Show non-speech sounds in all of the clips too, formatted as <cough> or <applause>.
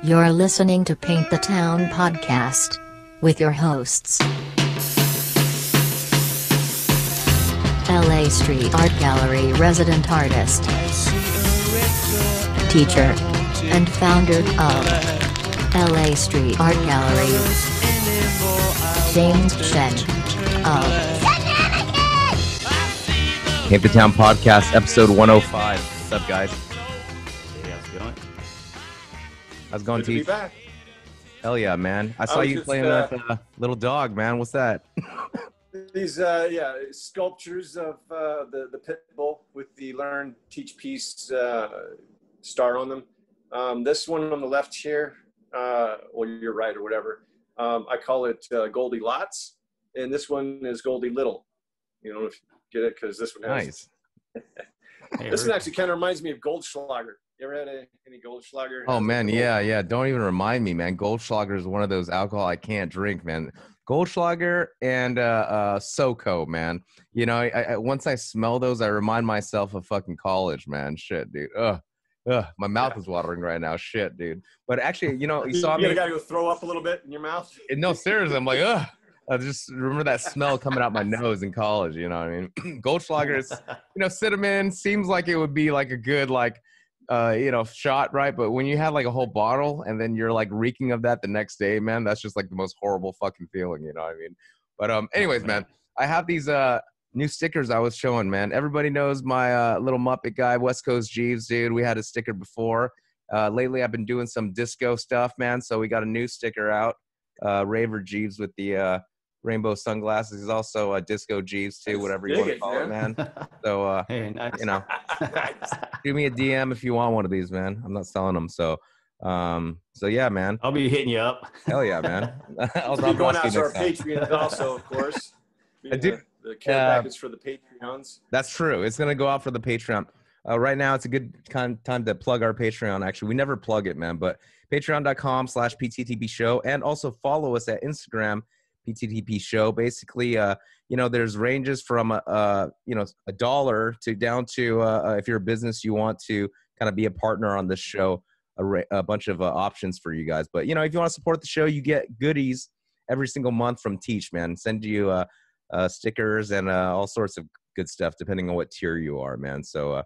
You're listening to Paint the Town podcast with your hosts. LA Street Art Gallery resident artist, teacher, and founder of LA Street Art Gallery, James Shen of Paint the Town podcast, episode 105. What's up, guys? How's it going, Good T? back. Hell yeah, man. I saw was you just, playing uh, with a little dog, man. What's that? These, uh, yeah, sculptures of uh, the the pit bull with the learn, teach, peace uh, star on them. Um, this one on the left here, uh, well, you're right or whatever. Um, I call it uh, Goldie Lots, and this one is Goldie Little. You know, if you get it, because this one has. Nice. <laughs> This one actually kind of reminds me of Goldschlager. You ever had a, any Goldschlager? Oh, man. Yeah, yeah. Don't even remind me, man. Goldschlager is one of those alcohol I can't drink, man. Goldschlager and uh, uh, SoCo, man. You know, I, I, once I smell those, I remind myself of fucking college, man. Shit, dude. Ugh. Ugh, my mouth is watering right now. Shit, dude. But actually, you know, you You, saw you me. gotta go throw up a little bit in your mouth. No, seriously, I'm like, ugh. I just remember that smell coming out my <laughs> nose in college. You know what I mean? <clears throat> Goldschlager is, you know, cinnamon seems like it would be like a good like, uh, you know, shot, right? But when you have like a whole bottle and then you're like reeking of that the next day, man, that's just like the most horrible fucking feeling. You know what I mean? But um, anyways, man, I have these uh new stickers I was showing, man. Everybody knows my uh, little Muppet guy, West Coast Jeeves, dude. We had a sticker before. Uh, lately, I've been doing some disco stuff, man. So we got a new sticker out. Uh, Raver Jeeves with the uh, rainbow sunglasses. He's also a disco Jeeves too, Let's whatever you want to it, call it, man. man. <laughs> So uh, hey, nice. you know, <laughs> shoot me a DM if you want one of these, man. I'm not selling them. So, um, so yeah, man. I'll be hitting you up. Hell yeah, man. <laughs> I'll Be going out to our next time. Patreon also, of course. I do- The, the care uh, package for the Patreons. That's true. It's gonna go out for the Patreon. Uh, right now, it's a good kind time to plug our Patreon. Actually, we never plug it, man. But Patreon.com/slash PTTP Show, and also follow us at Instagram PTTP Show. Basically, uh, you know, there's ranges from a, uh, you know a dollar to down to uh, uh, if you're a business you want to kind of be a partner on this show. A, ra- a bunch of uh, options for you guys. But you know, if you want to support the show, you get goodies every single month from Teach. Man, send you uh, uh, stickers and uh, all sorts of good stuff depending on what tier you are, man. So uh,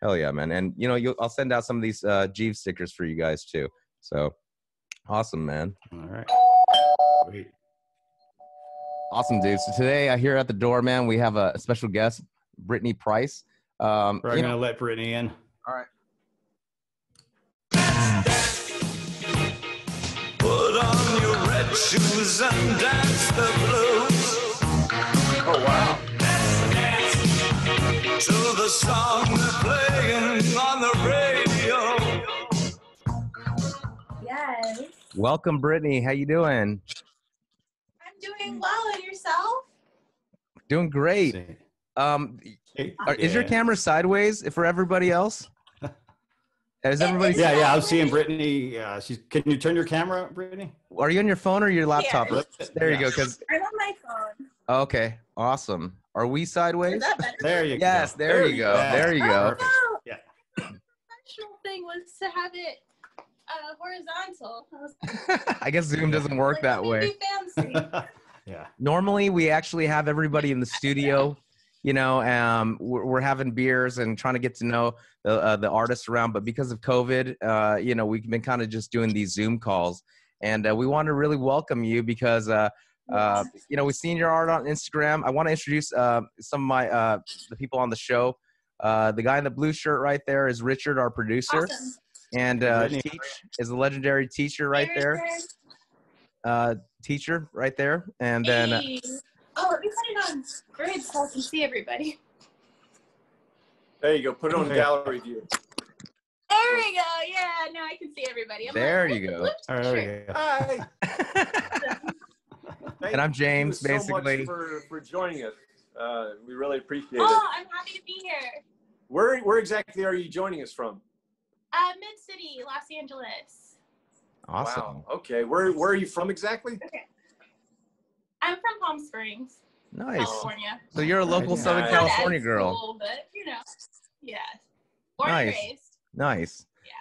hell yeah, man. And you know, you'll, I'll send out some of these uh, Jeeves stickers for you guys too. So awesome, man. All right. Sweet. Awesome, dude. So today, I hear at the door, man, we have a special guest, Brittany Price. Um, We're gonna let Brittany in. all right. Put on your red shoes and dance the blues Oh, wow. to the song they're playing on the radio. Yes. Welcome, Brittany. How you doing? I'm doing well. And yourself? Doing great. Um, Hey, are- is your camera sideways for everybody else? <laughs> Is everybody? is. Yeah, yeah. I'm seeing Brittany. Yeah, she's. Can you turn your camera, Brittany? Are you on your phone or your laptop? Here. There you Yeah. go. Because I'm on my phone. okay, awesome. Are we sideways? Is that better? There you Yes, go. there you go. Yeah. There you go. Perfect. Oh, Yeah. The professional thing was to have it uh, horizontal. I was <laughs> I guess Zoom doesn't work like, that way. Fancy. <laughs> yeah. Normally, we actually have everybody in the <laughs> studio. You know, um, we're, we're having beers and trying to get to know the uh, the artists around. But because of COVID, uh, you know, we've been kind of just doing these Zoom calls, and uh, we want to really welcome you because. Uh, uh, you know, we've seen your art on Instagram. I want to introduce uh, some of my uh, the people on the show. Uh, the guy in the blue shirt right there is Richard, our producer, awesome. And uh, Teach is a legendary teacher right there. Uh, teacher right there, and then uh, Oh, let me put it on grid so I can see everybody. There you go. Put it on gallery view. There we go. Yeah, now I can see everybody. I'm There like, you go. All right. There you go. Hi. <laughs> and I'm James, Thank you so much basically. for, for joining us. Uh, we really appreciate it. Oh, I'm happy to be here. Where, where exactly are you joining us from? Uh, Mid City, Los Angeles. Awesome. Wow. Okay. Where, where are you from exactly? Okay. I'm from Palm Springs, Nice. California. So you're a local Nice. Southern Nice. California as girl. cool, but you know, yeah. Born Nice. and. Nice. Yeah.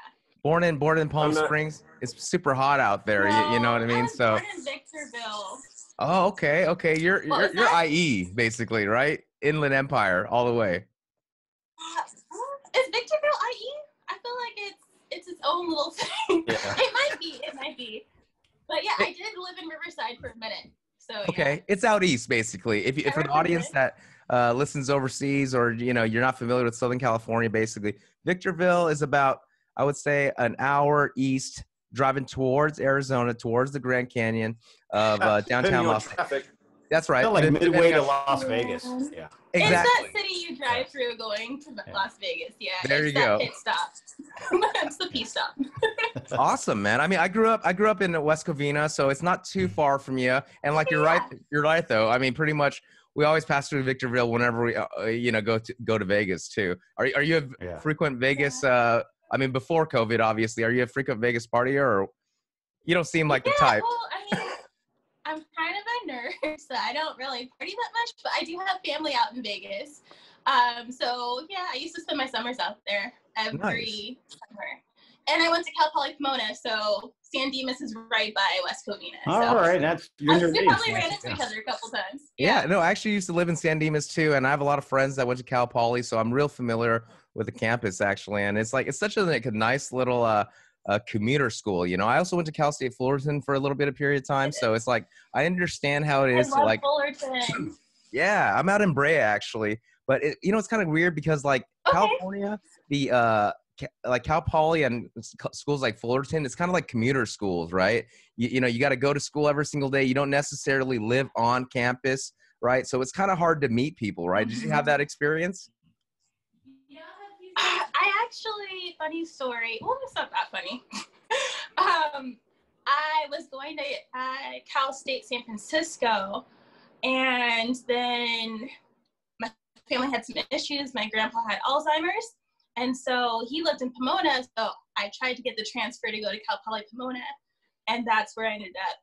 Born in born in Palm not- Springs. It's super hot out there. you, you know what I No, mean? was So. born in Victorville. Oh, okay, okay. You're What you're, was you're that? IE basically, right? Inland Empire all the way. Is Victorville IE? I feel like it's it's its own little <laughs> thing. Yeah. it might be. It might be. But yeah, I did live in Riverside for a minute. So yeah. Okay, it's out east basically. If you, I for the audience it. that uh, listens overseas or you know you're not familiar with Southern California, basically Victorville is about I would say an hour east, driving towards Arizona, towards the Grand Canyon of <laughs> uh, downtown Los. traffic. That's right. Kinda like midway to Las Vegas. Yeah. Exactly. It's that city you drive through going to Yeah. Las Vegas. Yeah. There it's you that go. Pit stop. <laughs> it's the P stop. <laughs> awesome man i mean i grew up i grew up in west covina so it's not too far from you and like you're right you're right though i mean pretty much we always pass through victorville whenever we uh, uh, you know go to go to vegas too are, are you a Yeah. frequent vegas uh i mean before covid obviously are you a frequent vegas partier or you don't seem like the type Well, I mean, I'm kind of a nerd, <laughs> so I don't really party that much, but I do have family out in Vegas. Um, so yeah, I used to spend my summers out there every summer. And I went to Cal Poly Pomona, so San Dimas is right by West Covina. So All right. That's you're your we probably ran into each other a couple times. yeah no i actually used to live in san dimas too and i have a lot of friends that went to cal poly so i'm real familiar with the campus actually and it's like it's such a like a nice little uh uh, commuter school, you know. I also went to Cal State Fullerton for a little bit of period of time, so it's like I understand how it is. Like, Fullerton. <clears throat> Yeah, I'm out in Brea actually, but it, you know it's kind of weird because like Okay. California, the uh, like Cal Poly and schools like Fullerton, it's kind of like commuter schools, right? You, you know, you got to go to school every single day. You don't necessarily live on campus, right? So it's kind of hard to meet people, right? Did you have that experience? Actually, funny story. Well, it's not that funny. <laughs> um, I was going to uh, Cal State San Francisco, and then my family had some issues. My grandpa had Alzheimer's, and so he lived in Pomona. So I tried to get the transfer to go to Cal Poly Pomona, and that's where I ended up.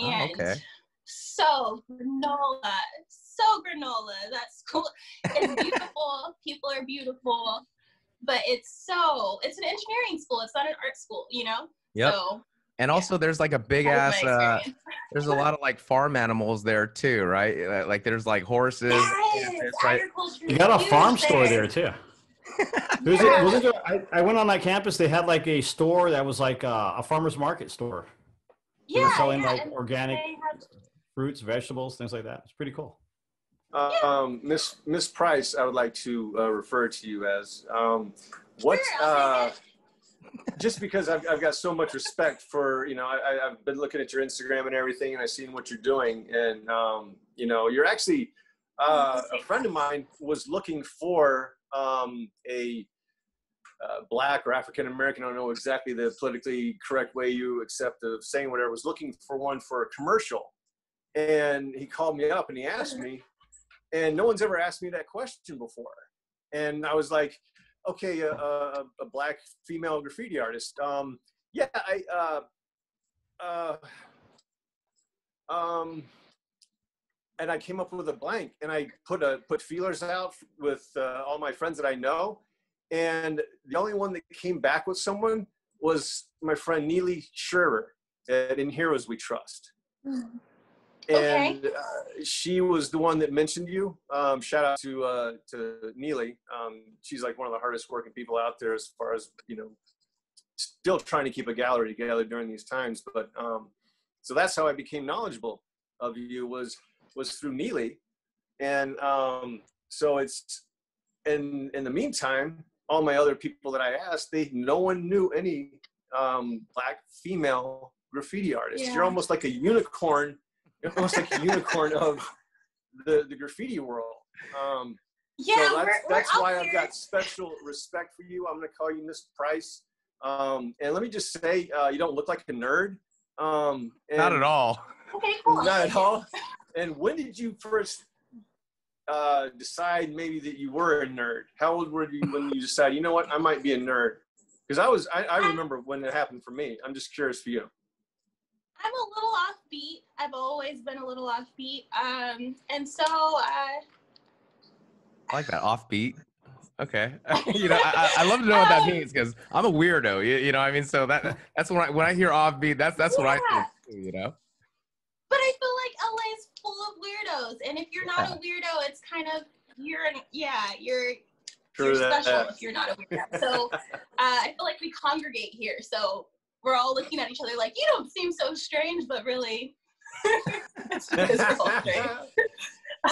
Oh, okay. so granola, so granola. That school is beautiful. People are beautiful but it's so it's an engineering school it's not an art school you know Yep. so And also, there's like a big that ass. Uh, <laughs> there's a lot of like farm animals there too, right? Uh, Like there's like horses. yes, campus, right? You got a farm huge store there. <laughs> there too. There's Yeah. a, wasn't there, I, I went on that campus. They had like a store that was like a, a farmer's market store. They were yeah, selling yeah, like and organic they have- fruits, vegetables, things like that. It's pretty cool. Um, Miss Miss Price, I would like to uh, refer to you as. Um, what? Uh, <laughs> just because I've, I've got so much respect for you know I, I've been looking at your Instagram and everything, and I've seen what you're doing, and um, you know you're actually uh, a friend of mine was looking for um, a uh, black or African American. I don't know exactly the politically correct way you accept of saying whatever. Was looking for one for a commercial, and he called me up and he asked me, and no one's ever asked me that question before, and I was like, okay, a, a, a black female graffiti artist. Um, yeah, I. Uh, uh, um, and I came up with a blank, and I put a put feelers out with uh, all my friends that I know, and the only one that came back with someone was my friend Neely Scherer at In Heroes We Trust. Okay. And uh, she was the one that mentioned you. Um, shout out to uh, to Neely. Um, she's like one of the hardest working people out there as far as you know. Still trying to keep a gallery together during these times, but um, so that's how I became knowledgeable of you was was through Neely, and um, so it's in in the meantime, all my other people that I asked, they no one knew any um, black female graffiti artists. Yeah. You're almost like a unicorn. You're almost like a unicorn of the the graffiti world. Um, yeah so we're, that's, we're that's out why there. I've got special respect for you. I'm going to call you Miss Price. Um, and let me just say, uh, you don't look like a nerd. Um, Not at all. okay cool Not at all. And when did you first uh, decide maybe that you were a nerd? How old were you when you decided, you know what, I might be a nerd? Because I was, I, I remember when it happened for me. I'm just curious for you. I'm a little offbeat i've always been a little offbeat um and so uh I like that offbeat. Okay. <laughs> you know, I, I I love to know what that Um, means because I'm a weirdo. You, you know, what I mean, so that that's when I when I hear offbeat, that's that's what I think. too, You know. But I feel like LA is full of weirdos, and if you're not a weirdo, it's kind of you're an, yeah you're you're that. special if you're not a weirdo. So uh, I feel like we congregate here, so we're all looking at each other like you don't seem so strange, but really. <laughs> it's because we're all strange.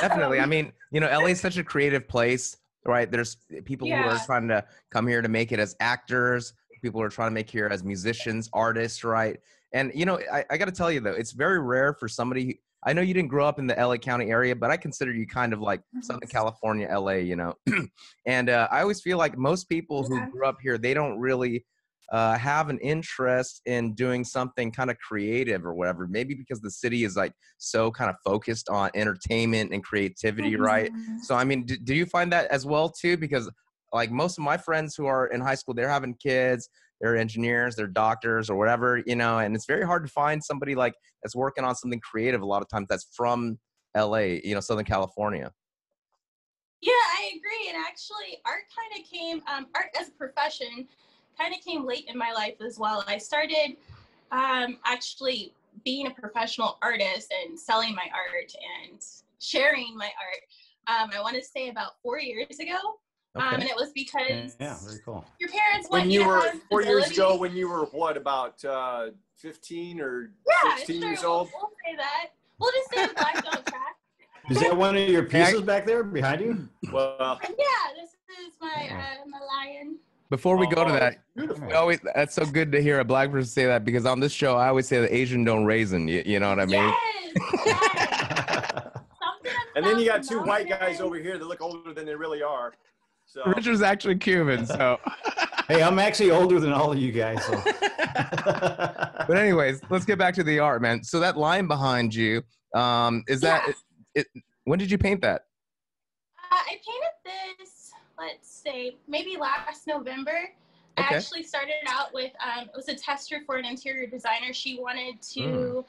Definitely. I Um, mean, you know, LA is such a creative place, right? There's people who are trying to come here to make it as actors. People who are trying to make here as musicians, artists, right? And you know, I, I got to tell you though, it's very rare for somebody. I know you didn't grow up in the LA County area, but I consider you kind of like Southern California, LA. You know, <clears throat> and uh, I always feel like most people who Yeah. grew up here, they don't really uh, have an interest in doing something kind of creative or whatever. Maybe because the city is like so kind of focused on entertainment and creativity, right? Mhm. So I mean, do, do you find that as well too? Because like most of my friends who are in high school, they're having kids, they're engineers, they're doctors or whatever, you know, and it's very hard to find somebody like that's working on something creative a lot of times that's from LA, you know, Southern California. Yeah, I agree. And actually, art kind of came, um, art as a profession kind of came late in my life as well. I started um, actually being a professional artist and selling my art and sharing my art. Um, I want to say about four years ago. Um, and it was because Yeah, very cool. your parents want when you you to were have four years stability. ago, when you were what about uh, 15 or yeah, 16 sure, years we'll, old? We'll say that. We'll just say the black don't track. <laughs> Is that one of your pieces back there behind you? Well, Yeah, this is my uh, my lion. Before we go to oh, that, beautiful. we always that's so good to hear a black person say that because on this show I always say that Asian don't raisin. You, you know what I mean? Yes, <laughs> yes. And then you got two white guys over here that look older than they really are. So Richard's actually Cuban, so. <laughs> hey, I'm actually older than all of you guys. So. <laughs> but anyways, let's get back to the art, man. So that line behind you, um, is that Yeah. it, it? When did you paint that? Uh, I painted this, let's say, maybe last November. I actually started out with, um, it was a tester for an interior designer. She wanted to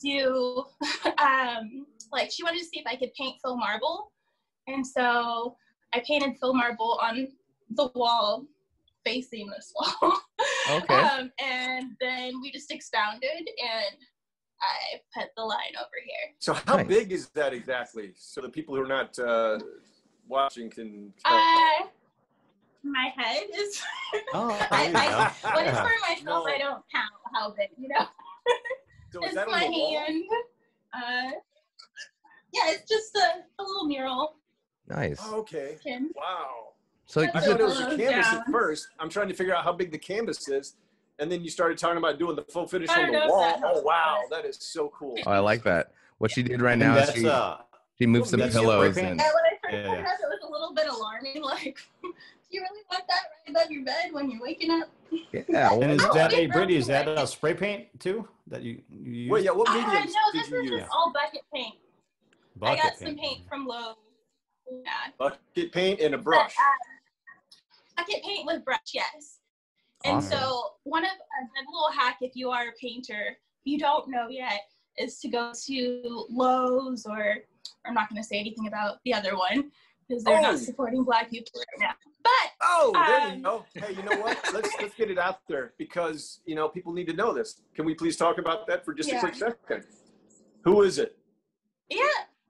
do, <laughs> um, like, she wanted to see if I could paint faux marble. And so I painted faux marble on the wall facing this wall. <laughs> Okay. um, and then we just expounded and I put the line over here. So how Nice. big is that exactly? So the people who are not uh, watching can. Uh, my head is <laughs> Oh, I- I- when it's for myself, No. I don't count how big, you know. <laughs> so is it's that my hand. Uh, yeah, it's just a, a little mural. Nice. Oh, okay. Can- Wow. So I Put thought it was the a canvas down. at first. I'm trying to figure out how big the canvas is. And then you started talking about doing the full finish on the wall. Oh, wow. That is so cool. Oh, I like that. What she did right And now is she, uh, she moved some pillows paint? and Yeah, when I first Yeah, heard that, it was a little bit alarming. <laughs> Like, do you really want that right above your bed when you're waking up? yeah. and is that it hey Brittany? Is that like uh, spray paint too? That you, you use? Well, yeah, what Uh, mediums no, did this is use? just all bucket paint. Bucket I Bucket got some paint from Lowe's. Yeah. Bucket paint and a But, brush. uh, bucket paint with brush, yes. And Awesome. so one of a good little hack, if you are a painter, if you don't know yet, is to go to Lowe's or I'm not going to say anything about the other one because they're Oh. not supporting Black people right now. But Oh, there you um, go. Hey, you know what? Let's <laughs> let's get it out there because you know people need to know this. Can we please talk about that for just Yeah. a quick second? Who is it? yeah,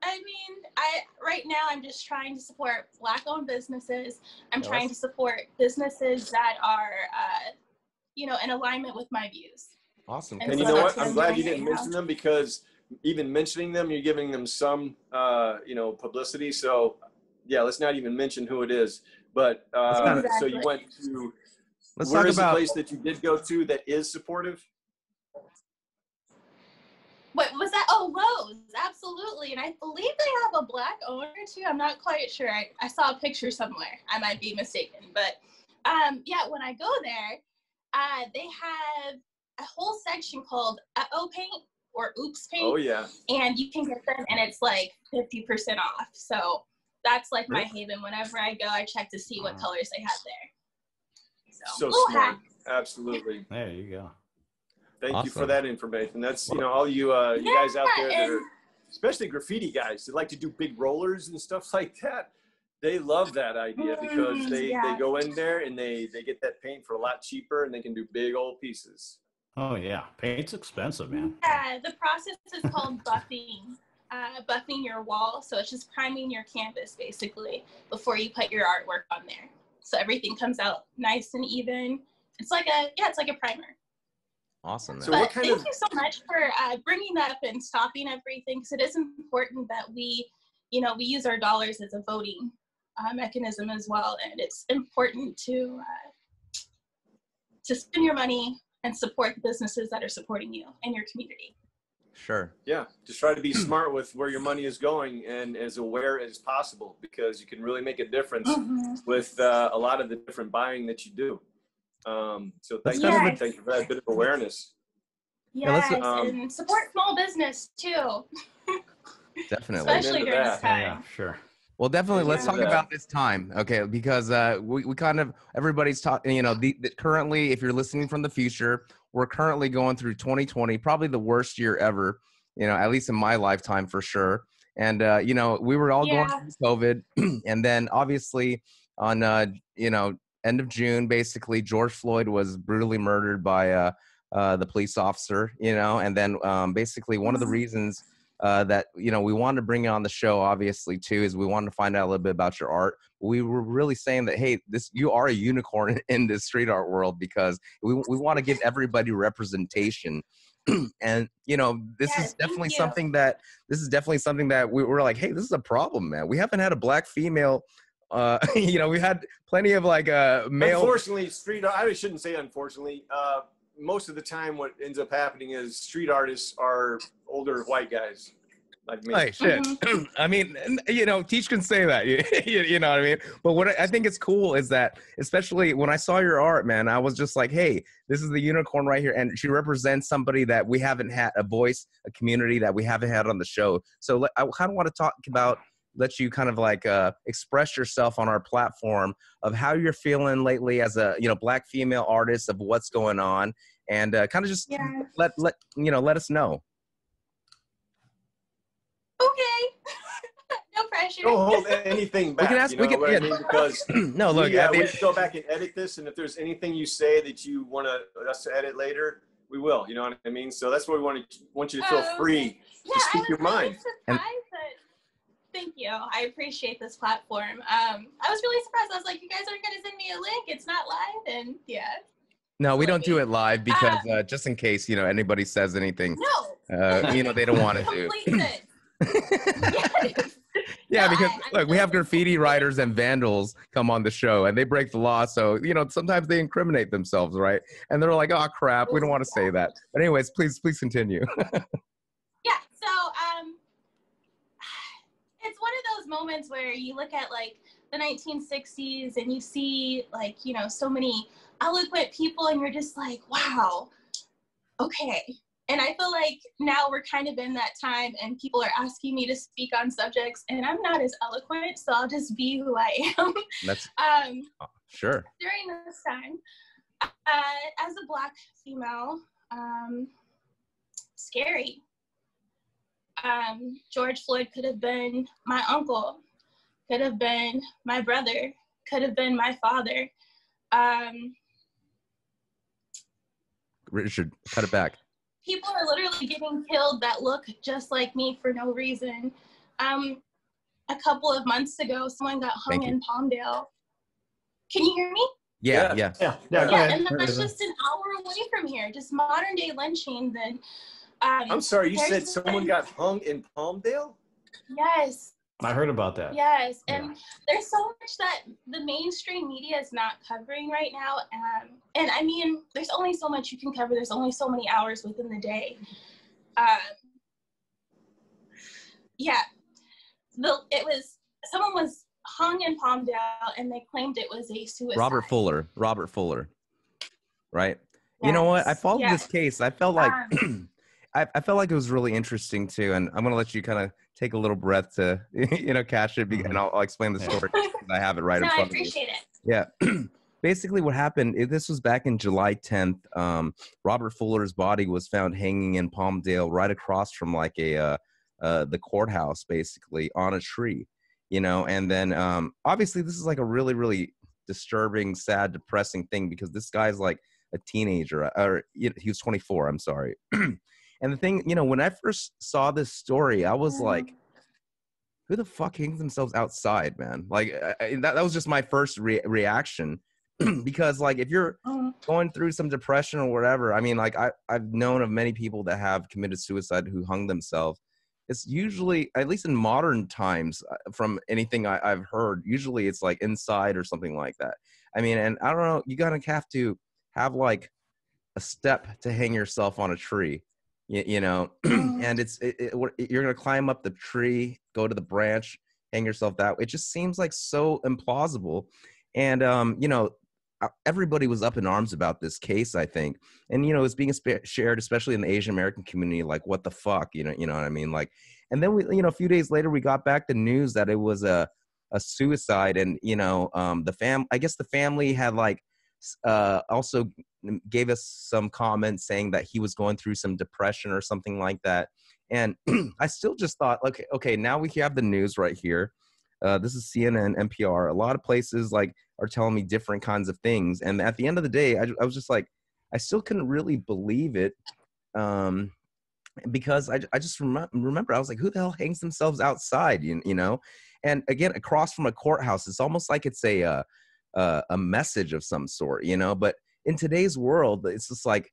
I mean, I right now I'm just trying to support Black-owned businesses. I'm Yeah, trying to support businesses that are, uh, you know, in alignment with my views. awesome. And And you know what? what I'm I'm glad you didn't right now. mention them because even mentioning them, you're giving them some, uh, you know, publicity. So, yeah, let's not even mention who it is. But uh, not- so you went to Let's where talk is about the place that you did go to that is supportive? What was that? Oh, Lowe's, absolutely. And I believe they have a black owner too. I'm not quite sure. I, I saw a picture somewhere. I might be mistaken. But um, yeah, when I go there, uh, they have a whole section called uh-oh paint or oops paint. Oh yeah, And you can get them and it's like 50% off. So that's like my haven. Whenever I go, I check to see what colors they have there. So, so little smart. hack. Absolutely. <laughs> There you go. Thank you for that information. That's you know all you uh, you guys out there that are especially graffiti guys that like to do big rollers and stuff like that. they love that idea because Mm, they, yeah. they go in there and they, they get that paint for a lot cheaper and they can do big old pieces. Oh yeah, paint's expensive, man. Yeah, the process is called buffing. Uh, buffing your wall, so it's just priming your canvas basically before you put your artwork on there. So everything comes out nice and even. It's like a yeah, it's like a primer. Awesome. So but what kind thank of- you so much for uh, bringing that up and stopping everything because it is important that we, you know, we use our dollars as a voting uh, mechanism as well, and it's important to uh, to spend your money and support the businesses that are supporting you and your community. Sure. Yeah, just try to be smart with where your money is going and as aware as possible because you can really make a difference with uh, a lot of the different buying that you do. Um, so thank Let's you, kind of- thank you for that bit of awareness. Yeah, Yes, um, and support small business too, <laughs> Definitely. especially during that. this time. yeah, sure. Well, definitely. Let's talk about this time, okay? Because uh, we, we kind of everybody's talking. You know, the, the, currently, if you're listening from the future, we're currently going through 2020, probably the worst year ever. You know, at least in my lifetime for sure. And uh, you know, we were all Yeah. going through COVID, <clears throat> and then obviously on uh, you know end of June, basically George Floyd was brutally murdered by uh, uh, the police officer. You know, and then um, basically one of the Mhm. reasons uh, that you know we wanted to bring you on the show obviously too is we wanted to find out a little bit about your art we were really saying that hey this you are a unicorn <laughs> in this street art world because we, we want to give everybody representation. <clears throat> And you know this Yes, is definitely something that this is definitely something that we were like hey this is a problem man. We haven't had a black female uh <laughs> you know we had plenty of like uh male Unfortunately, street I shouldn't say unfortunately. Uh, most of the time, what ends up happening is street artists are older white guys like me. Hey, shit. Mm-hmm. <clears throat> I mean, you know, Teach can say that. You, <laughs> you you know what I mean? But what I I think is cool is that, especially when I saw your art, man, I was just like, hey, this is the unicorn right here. And she represents somebody that we haven't had a voice, a community that we haven't had on the show. So I kind of want to talk about, let you kind of like uh, express yourself on our platform of how you're feeling lately as a, you know, black female artist of what's going on and uh, kind of just Yeah. let, let, you know, let us know. Okay. <laughs> no pressure. Don't hold anything back. We can ask- you we can- yeah. I mean? Because <clears throat> no, look, we, uh, at the- we can go back and edit this, and if there's anything you say that you want to, us to edit later, we will. You know what I mean? So that's what we want to want you to feel Oh, free. yeah, Just I speak was your really mind. And- surprised. Thank you. I appreciate this platform. Um, I was really surprised. I was like, you guys aren't going to send me a link. It's not live, and yeah, No, we don't do it live because Ah. uh, just in case you know anybody says anything, no, uh, you know they don't want to <laughs> do. <laughs> Yes. yeah, because look, we have graffiti writers and vandals come on the show, and they break the law. So you know sometimes they incriminate themselves, right? And they're like, "Oh crap, we don't want to say that." But anyways, please, please continue. <laughs> Yeah. So um, it's one of those moments where you look at like the 1960s and you see like you know so many eloquent people, and you're just like, wow, okay. And I feel like now we're kind of in that time, and people are asking me to speak on subjects, and I'm not as eloquent, so I'll just be who I <laughs> am. That's um, sure. during this time, uh, as a black female, um, scary. Um, George Floyd could have been my uncle, could have been my brother, could have been my father. Um, Richard, cut it back. People are literally getting killed that look just like me for no reason. Um, a couple of months ago, someone got hung in Palmdale. Can you hear me? Yeah, Yeah. yeah. Yeah, yeah, go yeah, ahead. and that's just an hour away from here. Just modern day lynching. Then, um, I'm sorry, you said someone got hung in Palmdale? yes, I heard about that. yes, Yeah. and there's so much that the mainstream media is not covering right now. Um, and I mean, there's only so much you can cover. There's only so many hours within the day. Um, yeah, the it was someone was hung in Palmdale, and they claimed it was a suicide. Robert Fuller. Robert Fuller. Right. You know what? I followed yes. this case. I felt like Um, <clears throat> I, I felt like it was really interesting too, and I'm gonna let you kind of take a little breath to <laughs> you know catch it, and I'll, I'll explain the story. <laughs> I have it right no, in front of me. appreciate it. Yeah. <clears throat> Basically, what happened? This was back in July 10th. Um, Robert Fuller's body was found hanging in Palmdale, right across from like a uh, uh, the courthouse, basically on a tree. you know. And then um, obviously this is like a really really disturbing, sad, depressing thing because this guy's like a teenager, or he was 24. I'm sorry. <clears throat> and the thing, you know, when I first saw this story, I was like, who the fuck hangs themselves outside, man? Like I, I- that, that was just my first re- reaction <clears throat> because like if you're Oh, going through some depression or whatever, I mean, like I, I've known of many people that have committed suicide who hung themselves. It's usually, at least in modern times, uh, from anything I, I've heard, usually it's like inside or something like that. I mean, and I don't know, you gotta have to have like a step to hang yourself on a tree, you, you know, <clears throat> and it's it, it, you're gonna climb up the tree, go to the branch, hang yourself that way. It just seems like so implausible, and um, you know, uh, everybody was up in arms about this case i think. And you know it's being shared especially in the asian american community like what the fuck you know you know what i mean? Like and then we you know a few days later we got back the news that it was a a suicide and you know um the fam i guess the family had like uh also gave us some comments saying that he was going through some depression or something like that and <clears throat> i still just thought okay okay now we have the news right here uh, this is cnn npr a lot of places like are telling me different kinds of things. And at the end of the day, I, I was just like, I still couldn't really believe it. Um, because I, I just rem- remember, I was like, who the hell hangs themselves outside, you, you know? And again, across from a courthouse, it's almost like it's a, uh, uh, a message of some sort, you know? But in today's world, it's just like,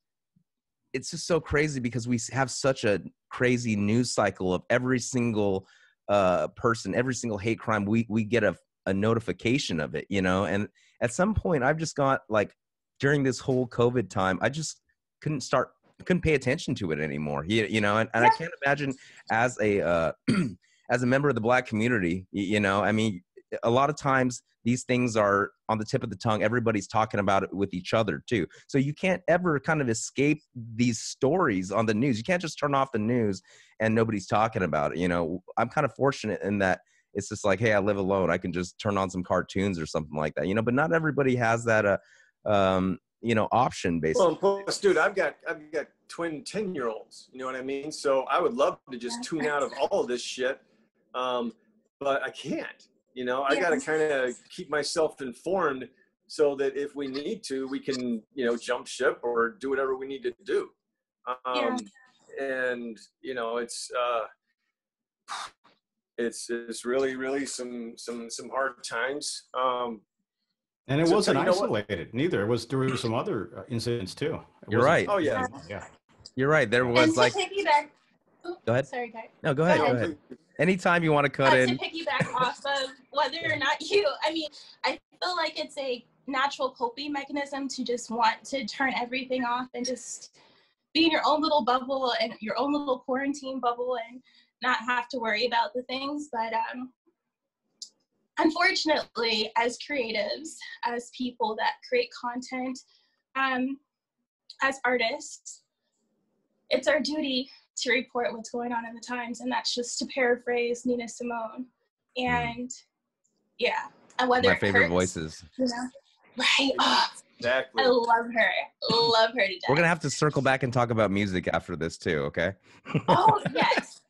it's just so crazy because we have such a crazy news cycle of every single uh, person, every single hate crime. We we get a a notification of it, you know. And at some point, I've just got like during this whole COVID time, I just couldn't start, couldn't pay attention to it anymore. You, you know, and, and I can't imagine as a uh, <clears throat> as a member of the black community, y- you know, I mean, a lot of times these things are on the tip of the tongue. Everybody's talking about it with each other too. So you can't ever kind of escape these stories on the news. You can't just turn off the news and nobody's talking about it. You know, I'm kind of fortunate in that it's just like, hey, I live alone. I can just turn on some cartoons or something like that. You know, but not everybody has that uh, um, you know, option basically. Well, plus, dude, I've got I've got twin ten year olds. You know what I mean? So I would love to just tune out of all of this shit, um, but I can't. You know, I got to kind of keep myself informed so that if we need to, we can you know jump ship or do whatever we need to do. Um, And you know, it's uh, it's it's really really some some some hard times. Um, And it So- so wasn't you know what? isolated neither. It was there were some other uh, incidents too. It You're right. oh yeah. Yeah. You're right. There and was to like, piggyback. Oh, Go ahead. Sorry, guys. no, go ahead, Go go ahead. ahead. Anytime you want to cut uh, in, to piggyback off of whether or not <laughs> you i mean i feel like it's a natural coping mechanism to just want to turn everything off and just be in your own little bubble and your own little quarantine bubble and not have to worry about the things. But um unfortunately as creatives as people that create content um as artists it's our duty to report what's going on in the times, and that's just to paraphrase Nina Simone. And yeah, and whether my favorite hurts, voices. you know, right? Oh, Exactly. I love her, love her to death. We're gonna have to circle back and talk about music after this too, okay? Oh <laughs> yes,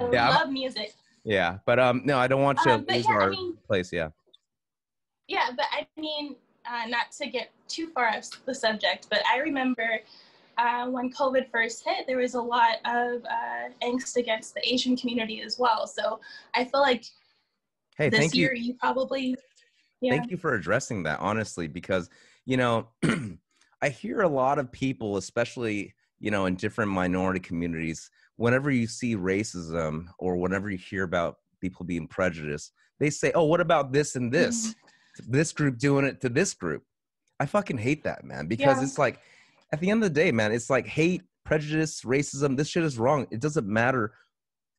I Yeah, I'm- love music. Yeah, but um, no, I don't want to Um, lose yeah, I our mean- place. Yeah, Yeah, but I mean, uh, not to get too far off the subject, but I remember uh, when COVID first hit, there was a lot of uh, angst against the Asian community as well. So I feel like hey, this thank you. you probably, yeah, Thank you for addressing that, honestly, because you know, <clears throat> I hear a lot of people, especially you know, in different minority communities, whenever you see racism or whenever you hear about people being prejudiced, they say, "Oh, what about this and this? Mm-hmm. This group doing it to this group." I fucking hate that, man, because Yeah. it's like, at the end of the day, man, it's like hate, prejudice, racism. This shit is wrong. It doesn't matter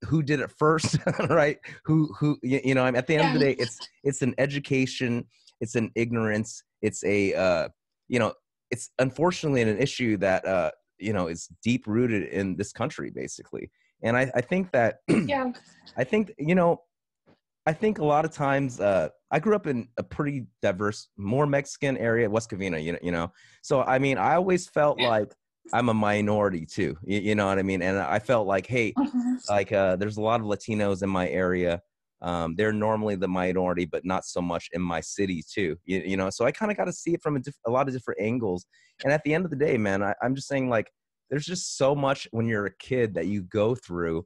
who did it first, <laughs> right? Who who you, you know? I mean, at the end of the day, it's it's an education, it's an ignorance, it's a uh, you know, it's unfortunately an issue that uh, you know is deep rooted in this country, basically. And I, I think that <clears throat> yeah, I think you know, I think a lot of times uh, I grew up in a pretty diverse, more Mexican area, West Covina. You know, you know. So I mean, I always felt Yeah. like I'm a minority too. You, you know what I mean? And I felt like, hey, Mhm. like uh, there's a lot of Latinos in my area. um, they're normally the minority, but not so much in my city too. You, you know, so I kind of got to see it from a, diff- a lot of different angles. And at the end of the day, man, I, I'm just saying like, there's just so much when you're a kid that you go through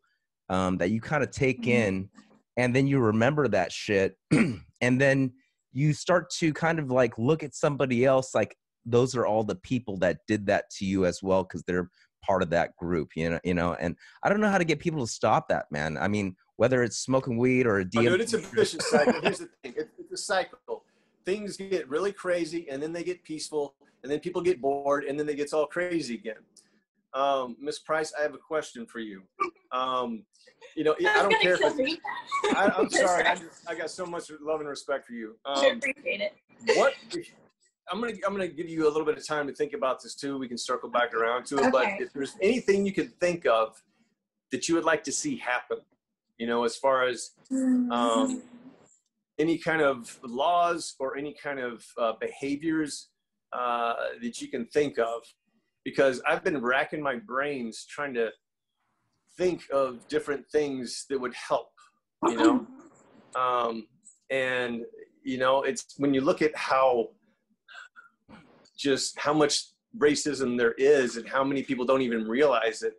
um, that you kind of take Mhm. in, and then you remember that shit, <clears throat> and then you start to kind of like look at somebody else like those are all the people that did that to you as well because they're part of that group you know you know and i don't know how to get people to stop that man i mean whether it's smoking weed or a Oh, dude, it's a vicious cycle. Here's the thing: it, it's a cycle. Things get really crazy, and then they get peaceful, and then people get bored, and then it gets all crazy again. Um, Miss Price, I have a question for you. Um, you know, I don't care if kill me. I, I'm <laughs> sorry. I, just, I got so much love and respect for you. I Um, appreciate it. what? I'm gonna I'm gonna give you a little bit of time to think about this too. We can circle back around to it. But if there's anything you can think of that you would like to see happen, you know, as far as um, any kind of laws or any kind of uh, behaviors uh, that you can think of because i've been racking my brains trying to think of different things that would help you know um, and you know it's when you look at how just how much racism there is and how many people don't even realize it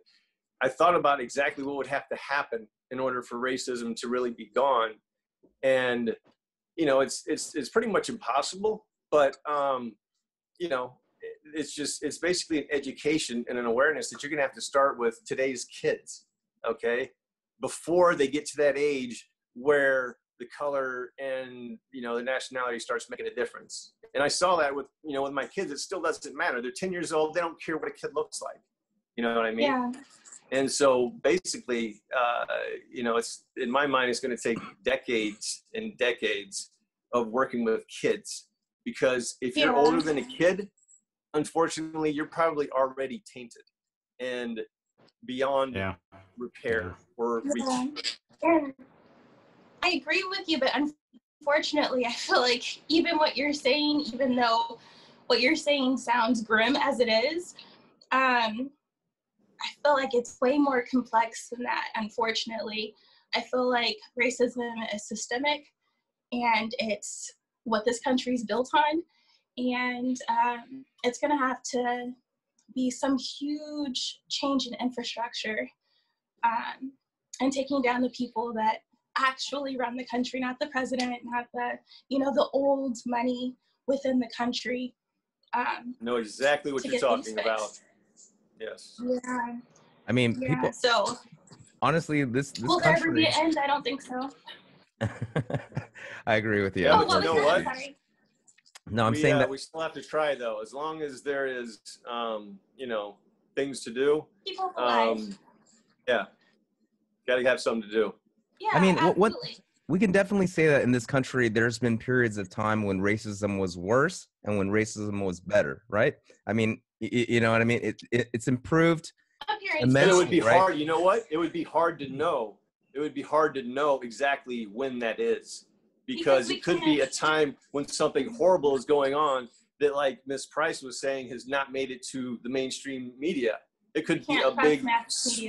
i thought about exactly what would have to happen in order for racism to really be gone. And you know it's it's it's pretty much impossible but um you know it's just it's basically an education and an awareness that you're going to have to start with today's kids okay? Before they get to that age where the color and you know the nationality starts making a difference and i saw that with you know with my kids it still doesn't matter they're 10 years old they don't care what a kid looks like you know what i mean yeah. and so basically uh, you know it's in my mind it's going to take decades and decades of working with kids because if you're Yeah. older than a kid unfortunately you're probably already tainted and beyond Yeah. repair or reach. I agree with you, but unfortunately, I feel like even what you're saying, even though what you're saying sounds grim as it is, um, I feel like it's way more complex than that, unfortunately. I feel like racism is systemic and it's what this country is built on. And um, it's going to have to be some huge change in infrastructure um, and taking down the people that actually run the country, not the president, not the you know the old money within the country. Um, know exactly what you're talking about yes yeah, i mean yeah. people So honestly this this will there ever be an end? I don't think so. <laughs> i agree with you Yeah, oh, but you know what? Sorry. no i'm we, saying uh, that we still have to try though as long as there is um, you know things to do People alive. um, yeah got to have something to do yeah, mean, what- what- we can definitely say that in this country there's been periods of time when racism was worse and when racism was better right i mean y- y- you know what i mean it, it it's improved Up here And it would be right? hard. You know what? It would be hard to know. It would be hard to know exactly when that is, because Because it could be a time when something horrible is going on that, like Miss Price was saying, has not made it to the mainstream media. It could be a big, mass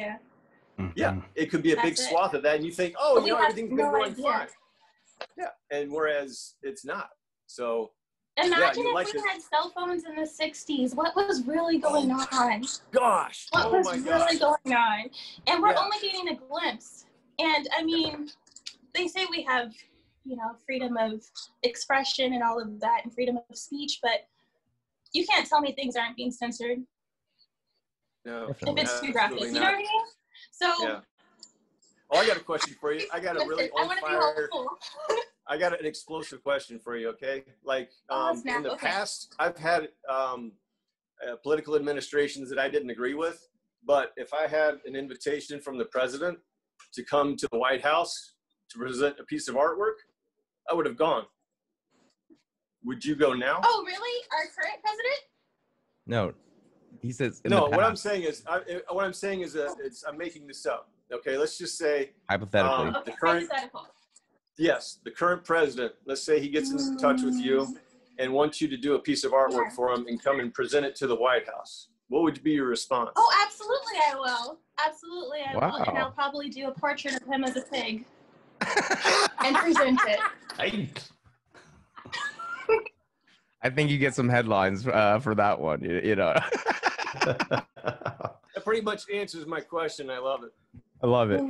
media. yeah, it could be a big it. swath of that, and you think, oh, But you know, have everything's been going fine. Yeah, and whereas it's not. So Imagine you if like we this- had cell phones in the 60s. What was really oh, going on? gosh, What oh was my really gosh, going on? And we're Yeah. only getting a glimpse. And I mean, they say we have, you know, freedom of expression and all of that and freedom of speech, but you can't tell me things aren't being censored no, if it's too graphic. You know what I mean? So Yeah. Oh, I got a question for you. I got a really I on want to be fire. <laughs> I got an explosive question for you, okay? Like Oh, um, snap, in the okay. past, I've had um, uh, political administrations that I didn't agree with, but if I had an invitation from the president to come to the White House to present a piece of artwork, I would have gone. Would you go now? Oh, really? Our current president? no he says in no, the what I'm saying is, I, I- what I'm saying is, uh, it's, I'm making this up. Okay, let's just say hypothetically Um, Okay, the current- hypothetical. yes, the current president, let's say he gets in touch with you and wants you to do a piece of artwork Yeah. for him and come and present it to the White House. What would be your response? Oh, absolutely, I will. Absolutely, I will. And I'll probably do a portrait of him as a pig. <laughs> and present it. Right. I think you get some headlines uh, for that one. You, you know, <laughs> That pretty much answers my question. I love it. I love it.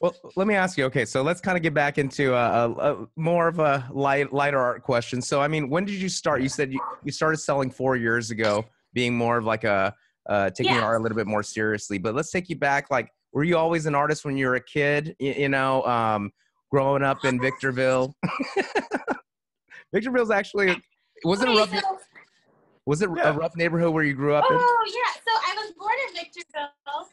Well, let me ask you. Okay, so let's kind of get back into a, a, a more of a light, lighter art question. So, I mean, when did you start? You said you, you started selling four years ago, being more of like a uh, taking your Yeah. art a little bit more seriously. But let's take you back. Like, were you always an artist when you were a kid? You, you know, um, growing up in Victorville. <laughs> <laughs> Victorville's actually was it a rough so- was it Yeah. a rough neighborhood where you grew up in? Oh yeah, so I was born in Victorville.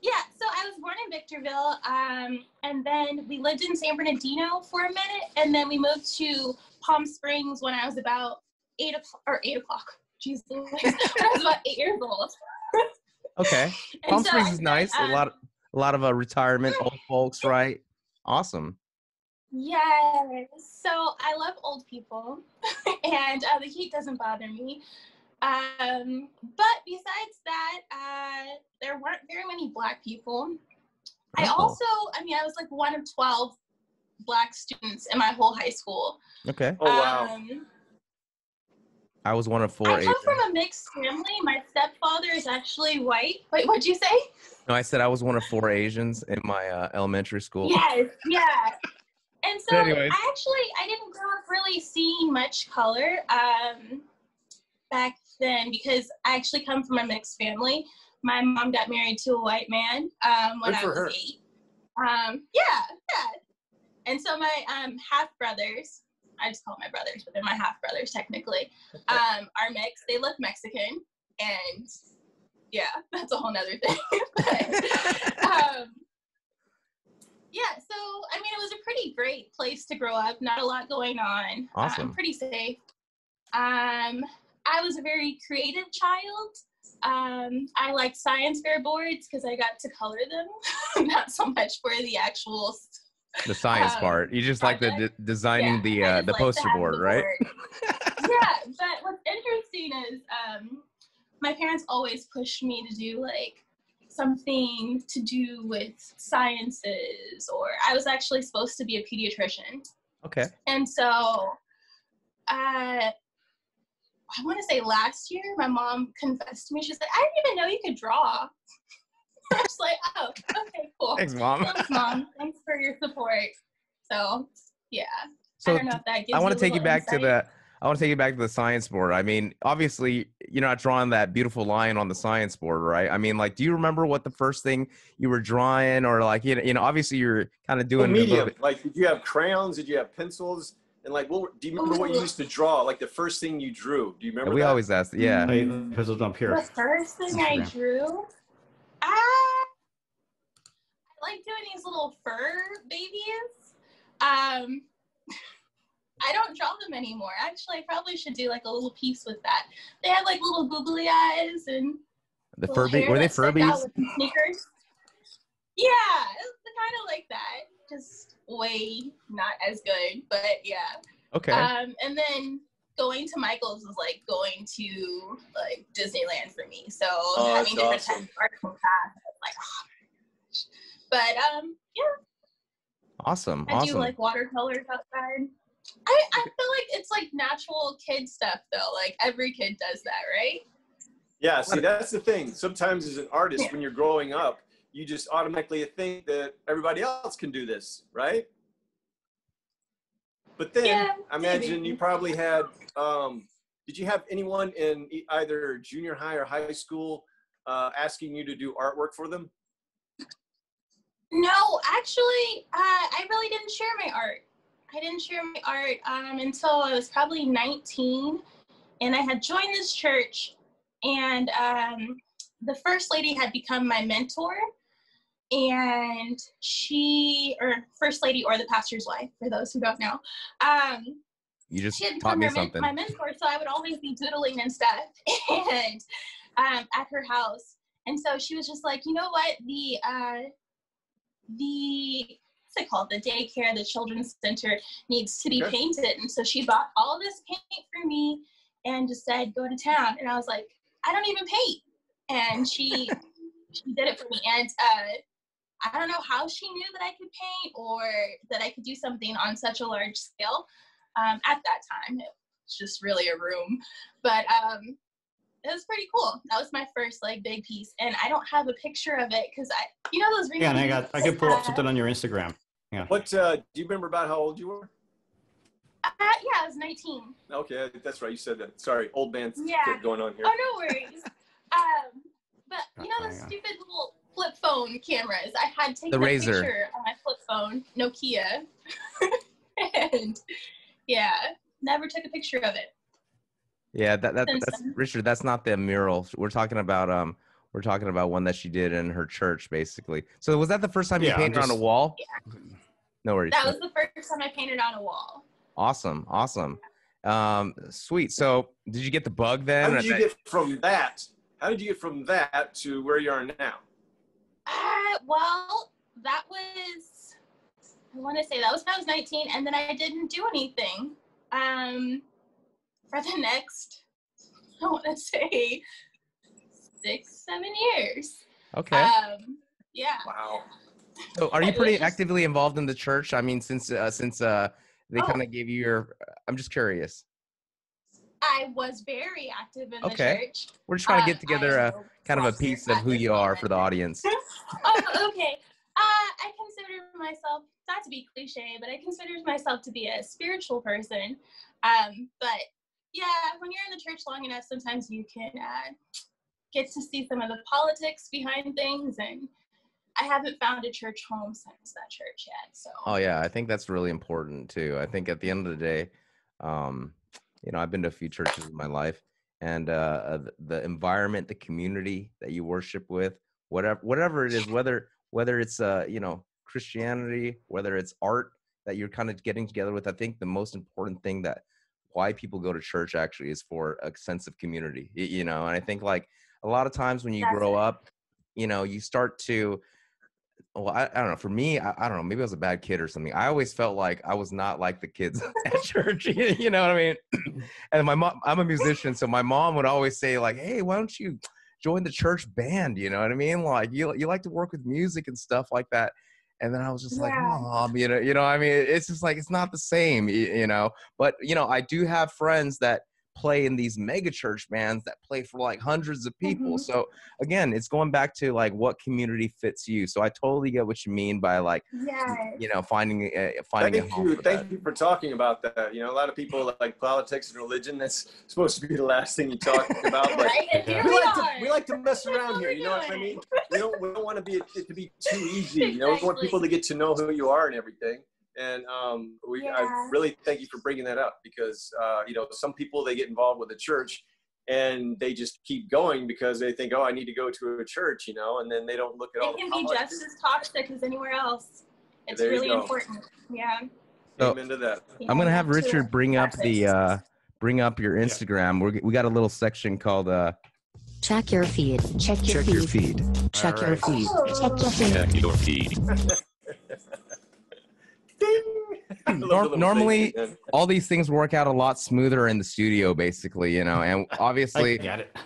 Yeah, so I was born in Victorville, um, and then we lived in San Bernardino for a minute, and then we moved to Palm Springs when I was about eight o'clock or eight o'clock. Jesus, when <laughs> I was about eight years old. <laughs> Okay. Palm so Springs I is nice. spent, a um, lot, a lot of uh, retirement old folks, right? Awesome. Yes. So I love old people, <laughs> and uh, the heat doesn't bother me. Um, but besides that, uh, there weren't very many black people. I also, I mean, I was like one of 12 black students in my whole high school. Okay. Oh wow. Um, I was one of four. I come Asians. from a mixed family. My stepfather is actually white. Wait, what'd you say? No, I said I was one of four Asians in my uh, elementary school. Yes, yeah. And so Anyways. I actually I didn't grow up really seeing much color um, back then because I actually come from a mixed family. My mom got married to a white man um, when I was her. eight. Um, yeah, yeah. And so my um, half brothers, I just call them my brothers, but they're my half brothers technically, <laughs> um, are mixed. They look Mexican, and yeah, <laughs> that's a whole nother thing. <laughs> But, um, yeah, so I mean, it was a pretty great place to grow up. Not a lot going on. Awesome. Um, pretty safe. Um, I was a very creative child. Um, I liked science fair boards because I got to color them, <laughs> not so much for the actual. The science Um, part. You just like the de- designing Yeah, the uh, the poster board, the right? board. <laughs> yeah, but what's interesting is um, my parents always pushed me to do like something to do with sciences, or I was actually supposed to be a pediatrician. Okay. And so, uh, I want to say last year, my mom confessed to me. She's like, I didn't even know you could draw. <laughs> I was like, oh, okay, cool. Thanks, mom. Thanks, mom. Thanks for your support. So, yeah. I So don't know if that gives I want to take you back to insight. the. I want to take you back to the science board. I mean, obviously, you're not drawing that beautiful lion on the science board, right? I mean, like, do you remember what the first thing you were drawing, or like, you know, you know obviously you're kind of doing a little medium? bit- Like, did you have crayons? Did you have pencils? And like, what? Do you remember what you used to draw? Like the first thing you drew? Do you remember? we that? always ask, yeah. Hey, because it's up here. The first thing I drew, I, I like doing these little fur babies. Um, I don't draw them anymore. Actually, I probably should do like a little piece with that. They have like little googly eyes and The Furby, were they that stuck out Furbies? the Sneakers. Yeah, it's kind of like that. Just way not as good, but yeah. Okay. Um, and then going to Michael's was like going to like Disneyland for me. So Oh, having that's different awesome. types of art from class, like, oh. But um, yeah, awesome. I Awesome. do like watercolors outside. I, I feel like it's like natural kid stuff though. Like every kid does that, right? Yeah, see, that's the thing. Sometimes as an artist, Yeah. when you're growing up, you just automatically think that everybody else can do this, right? But then Yeah, I imagine maybe. you probably had. Um, did you have anyone in either junior high or high school uh, asking you to do artwork for them? No, actually, uh, I really didn't share my art. I didn't share my art um, until I was probably 19, and I had joined this church, and um, the first lady had become my mentor, and she, or first lady, or the pastor's wife, for those who don't know, um, you just she had taught become me something. my mentor, so I would always be doodling and stuff, <laughs> and um, at her house. And so she was just like, you know what, the uh, the what's it called, the daycare, the children's center needs to be Okay. painted. And so she bought all this paint for me and just said, go to town. And I was like, I don't even paint. And she <laughs> she did it for me. And uh, I don't know how she knew that I could paint or that I could do something on such a large scale. Um, at that time, it was just really a room, but um, it was pretty cool. That was my first like big piece, and I don't have a picture of it because I, you know, those. Yeah, and I got I could pull up something on your Instagram. Yeah. What uh, do you remember about how old you were? Uh, yeah, I was 19. Okay, that's right. You said that. Sorry, old man Yeah. going on here. Oh, no worries. <laughs> um, but you know Oh, the yeah. stupid little flip phone cameras. I had taken The a Razr. picture on my flip phone, Nokia, <laughs> and yeah, never took a picture of it. Yeah, that, that that's. Richard. That's not the mural. We're talking about um, we're talking about one that she did in her church, basically. So was that the first time you Yeah, I'm painted on a just- wall? No worries. That was the first time I painted on a wall. awesome, awesome, um, sweet. So did you get the bug then? How did you That- get from that? How did you get from that to where you are now? Uh, well, that was I want to say that was when I was 19, and then I didn't do anything um, for the next I want to say six, seven years. okay. Um, yeah. Wow. so are you pretty actively involved in the church? I mean, since uh, since uh, they Oh. kind of gave you your. I'm just curious. I was very active in the Okay. church. We're just trying to Uh, get together a kind of a piece of who you are for the audience. <laughs> oh, okay. Uh, I consider myself not to be cliche, but I consider myself to be a spiritual person. Um, but yeah, when you're in the church long enough, sometimes you can uh, get to see some of the politics behind things, and I haven't found a church home since that church yet. So Oh yeah, I think that's really important too. I think at the end of the day, um, you know, I've been to a few churches in my life, and uh, uh, the, the environment, the community that you worship with, whatever whatever it is, whether whether it's uh, you know Christianity, whether it's art that you're kind of getting together with, I think the most important thing that why people go to church actually is for a sense of community. You know, and I think like a lot of times when you That's grow it. up, you know, you start to well, I, I don't know. For me, I, I don't know. Maybe I was a bad kid or something. I always felt like I was not like the kids <laughs> at church. <laughs> You know what I mean? <clears throat> And my mom, I'm a musician, so my mom would always say like, "Hey, why don't you join the church band?" You know what I mean? Like you, you like to work with music and stuff like that. And then I was just like, "Mom, you know, you know, I mean, it's just like it's not the same, you know." But you know, I do have friends that play in these mega church bands that play for like hundreds of people. Mhm. So again, it's going back to like what community fits you. So I totally get what you mean by like yeah, you know finding uh, finding a Thank home you. for Thank that. you for talking about that. You know, a lot of people like politics and religion. That's supposed to be the last thing you talk <laughs> about. But right. Here Yeah. we we like to are. we like to mess around here. You know what I mean? We don't we don't want to be it to be too easy. You know, we want people to get to know who you are and everything. And um, we I really thank you for bringing that up because uh, you know some people they get involved with the church and they just keep going because they think oh I need to go to a church you know and then they don't look at all It the can be just as toxic as anywhere else. It's There really important. Yeah. So, Amen to that. I'm gonna have Richard bring up the uh, bring up your Instagram. We're, we got a little section called uh, Check your feed. Check your Check your feed. feed. Check All your right. feed. Oh. Check your feed. Check your feed. Ding! I love the Nor- little normally- thing, all these things work out a lot smoother in the studio, basically, you know. And obviously, got it.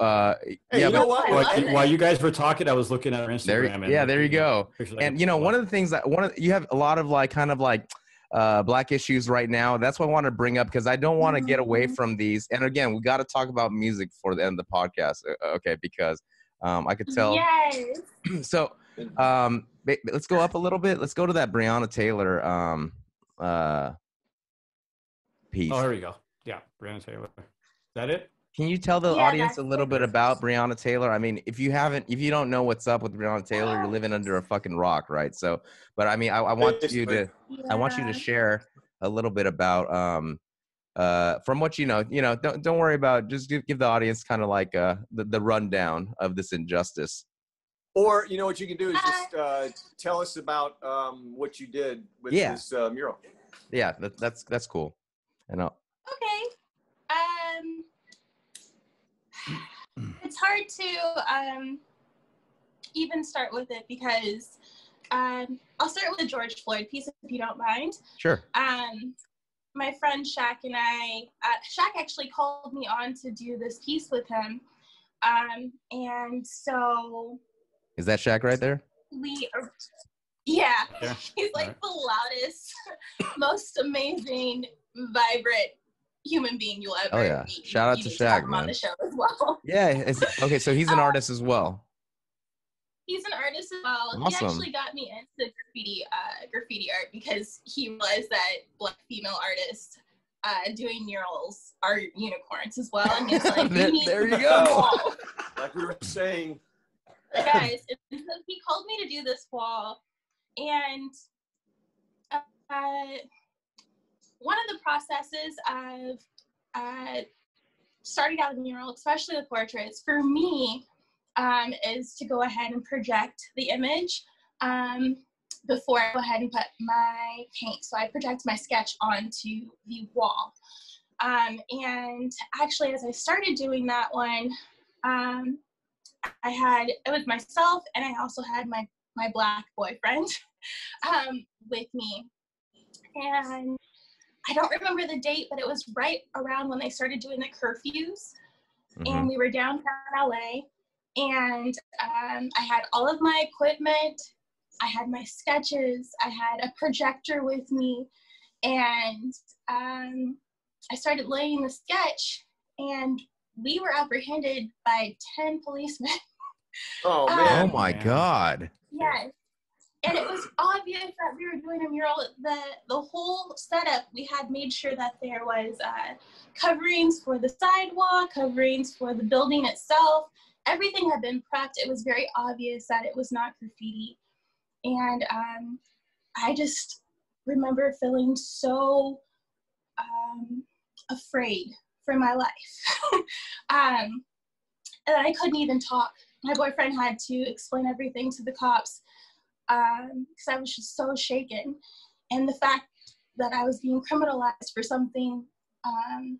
uh, Hey, yeah, you know but what? While, love it. while you guys were talking, I was looking at our Instagram. there, and yeah, there you go. And you know, one of the things that one of you have a lot of like kind of like uh black issues right now. That's what I want to bring up because I don't want to get away Mhm. from these. And again, we got to talk about music for the end of the podcast, uh, okay? Because um, I could tell. Yes. <clears throat> so um ba- let's go up a little bit. Let's go to that Breonna Taylor um uh piece. Oh, here we go. Yeah, Brandon Taylor. Is that it? can you tell the Yeah, audience a little bit about Breonna Taylor? I mean if you haven't if you don't know what's up with Breonna Taylor you're living under a fucking rock right? So but I mean I, I want you to I want you to share a little bit about um uh from what you know you know don't don't worry about just give, give the audience kind of like uh the, the rundown of this injustice Or you know what you can do is just uh, tell us about um, what you did with Yeah. this uh, mural. yeah that, that's that's cool and I'll, Okay. Um, it's hard to um, even start with it because um, I'll start with the George Floyd piece if you don't mind. sure Um, my friend Shaq and I, uh, Shaq actually called me on to do this piece with him. Um, and so, is that Shaq right there we are, yeah, Yeah. <laughs> he's like Alright. the loudest, <coughs> most amazing, vibrant human being you'll ever Oh, yeah. meet. Shout out You to need have Shaq, him on the show as well. <laughs> Yeah. It's, okay, so he's an Um, artist as well. He's an artist as well. He actually got me into graffiti, uh, graffiti art because he realized that black female artists uh, doing murals are unicorns as well. And he's <laughs> like, There- you there you go. do a wall. Like we were saying, guys. <laughs> He called me to do this wall, and uh, one of the processes of uh, starting out a mural, especially with portraits, for me, um, is to go ahead and project the image um, before I go ahead and put my paint. So I project my sketch onto the wall. Um, and actually, as I started doing that one, um, I had it was myself, and I also had my my black boyfriend <laughs> um, with me. And I don't remember the date, but it was right around when they started doing the curfews Mhm. and we were downtown LA, and um, I had all of my equipment. I had my sketches. I had a projector with me, and um, I started laying the sketch, and we were apprehended by ten policemen. <laughs> oh Um, Oh my man. God. Yes. And it was obvious that we were doing a mural. The the whole setup, we had made sure that there was uh, coverings for the sidewalk, coverings for the building itself. Everything had been prepped. It was very obvious that it was not graffiti. And um, I just remember feeling so um, afraid for my life. <laughs> um, and I couldn't even talk. My boyfriend had to explain everything to the cops because I was just so shaken. And the fact that I was being criminalized for something um,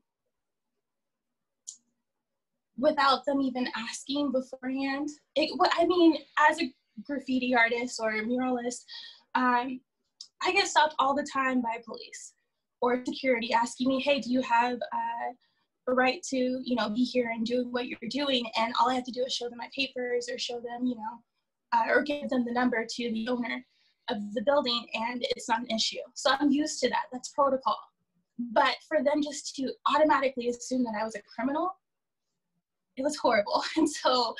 without them even asking beforehand. It, I mean, as a graffiti artist or a muralist, um, I get stopped all the time by police or security asking me, "Hey, do you have uh, a right to, you know, be here and do what you're doing?" And all I have to do is show them my papers or show them, you know, uh, or give them the number to the owner of the building, and it's not an issue. So I'm used to that. That's protocol. But for them just to automatically assume that I was a criminal, it was horrible. <laughs> And so,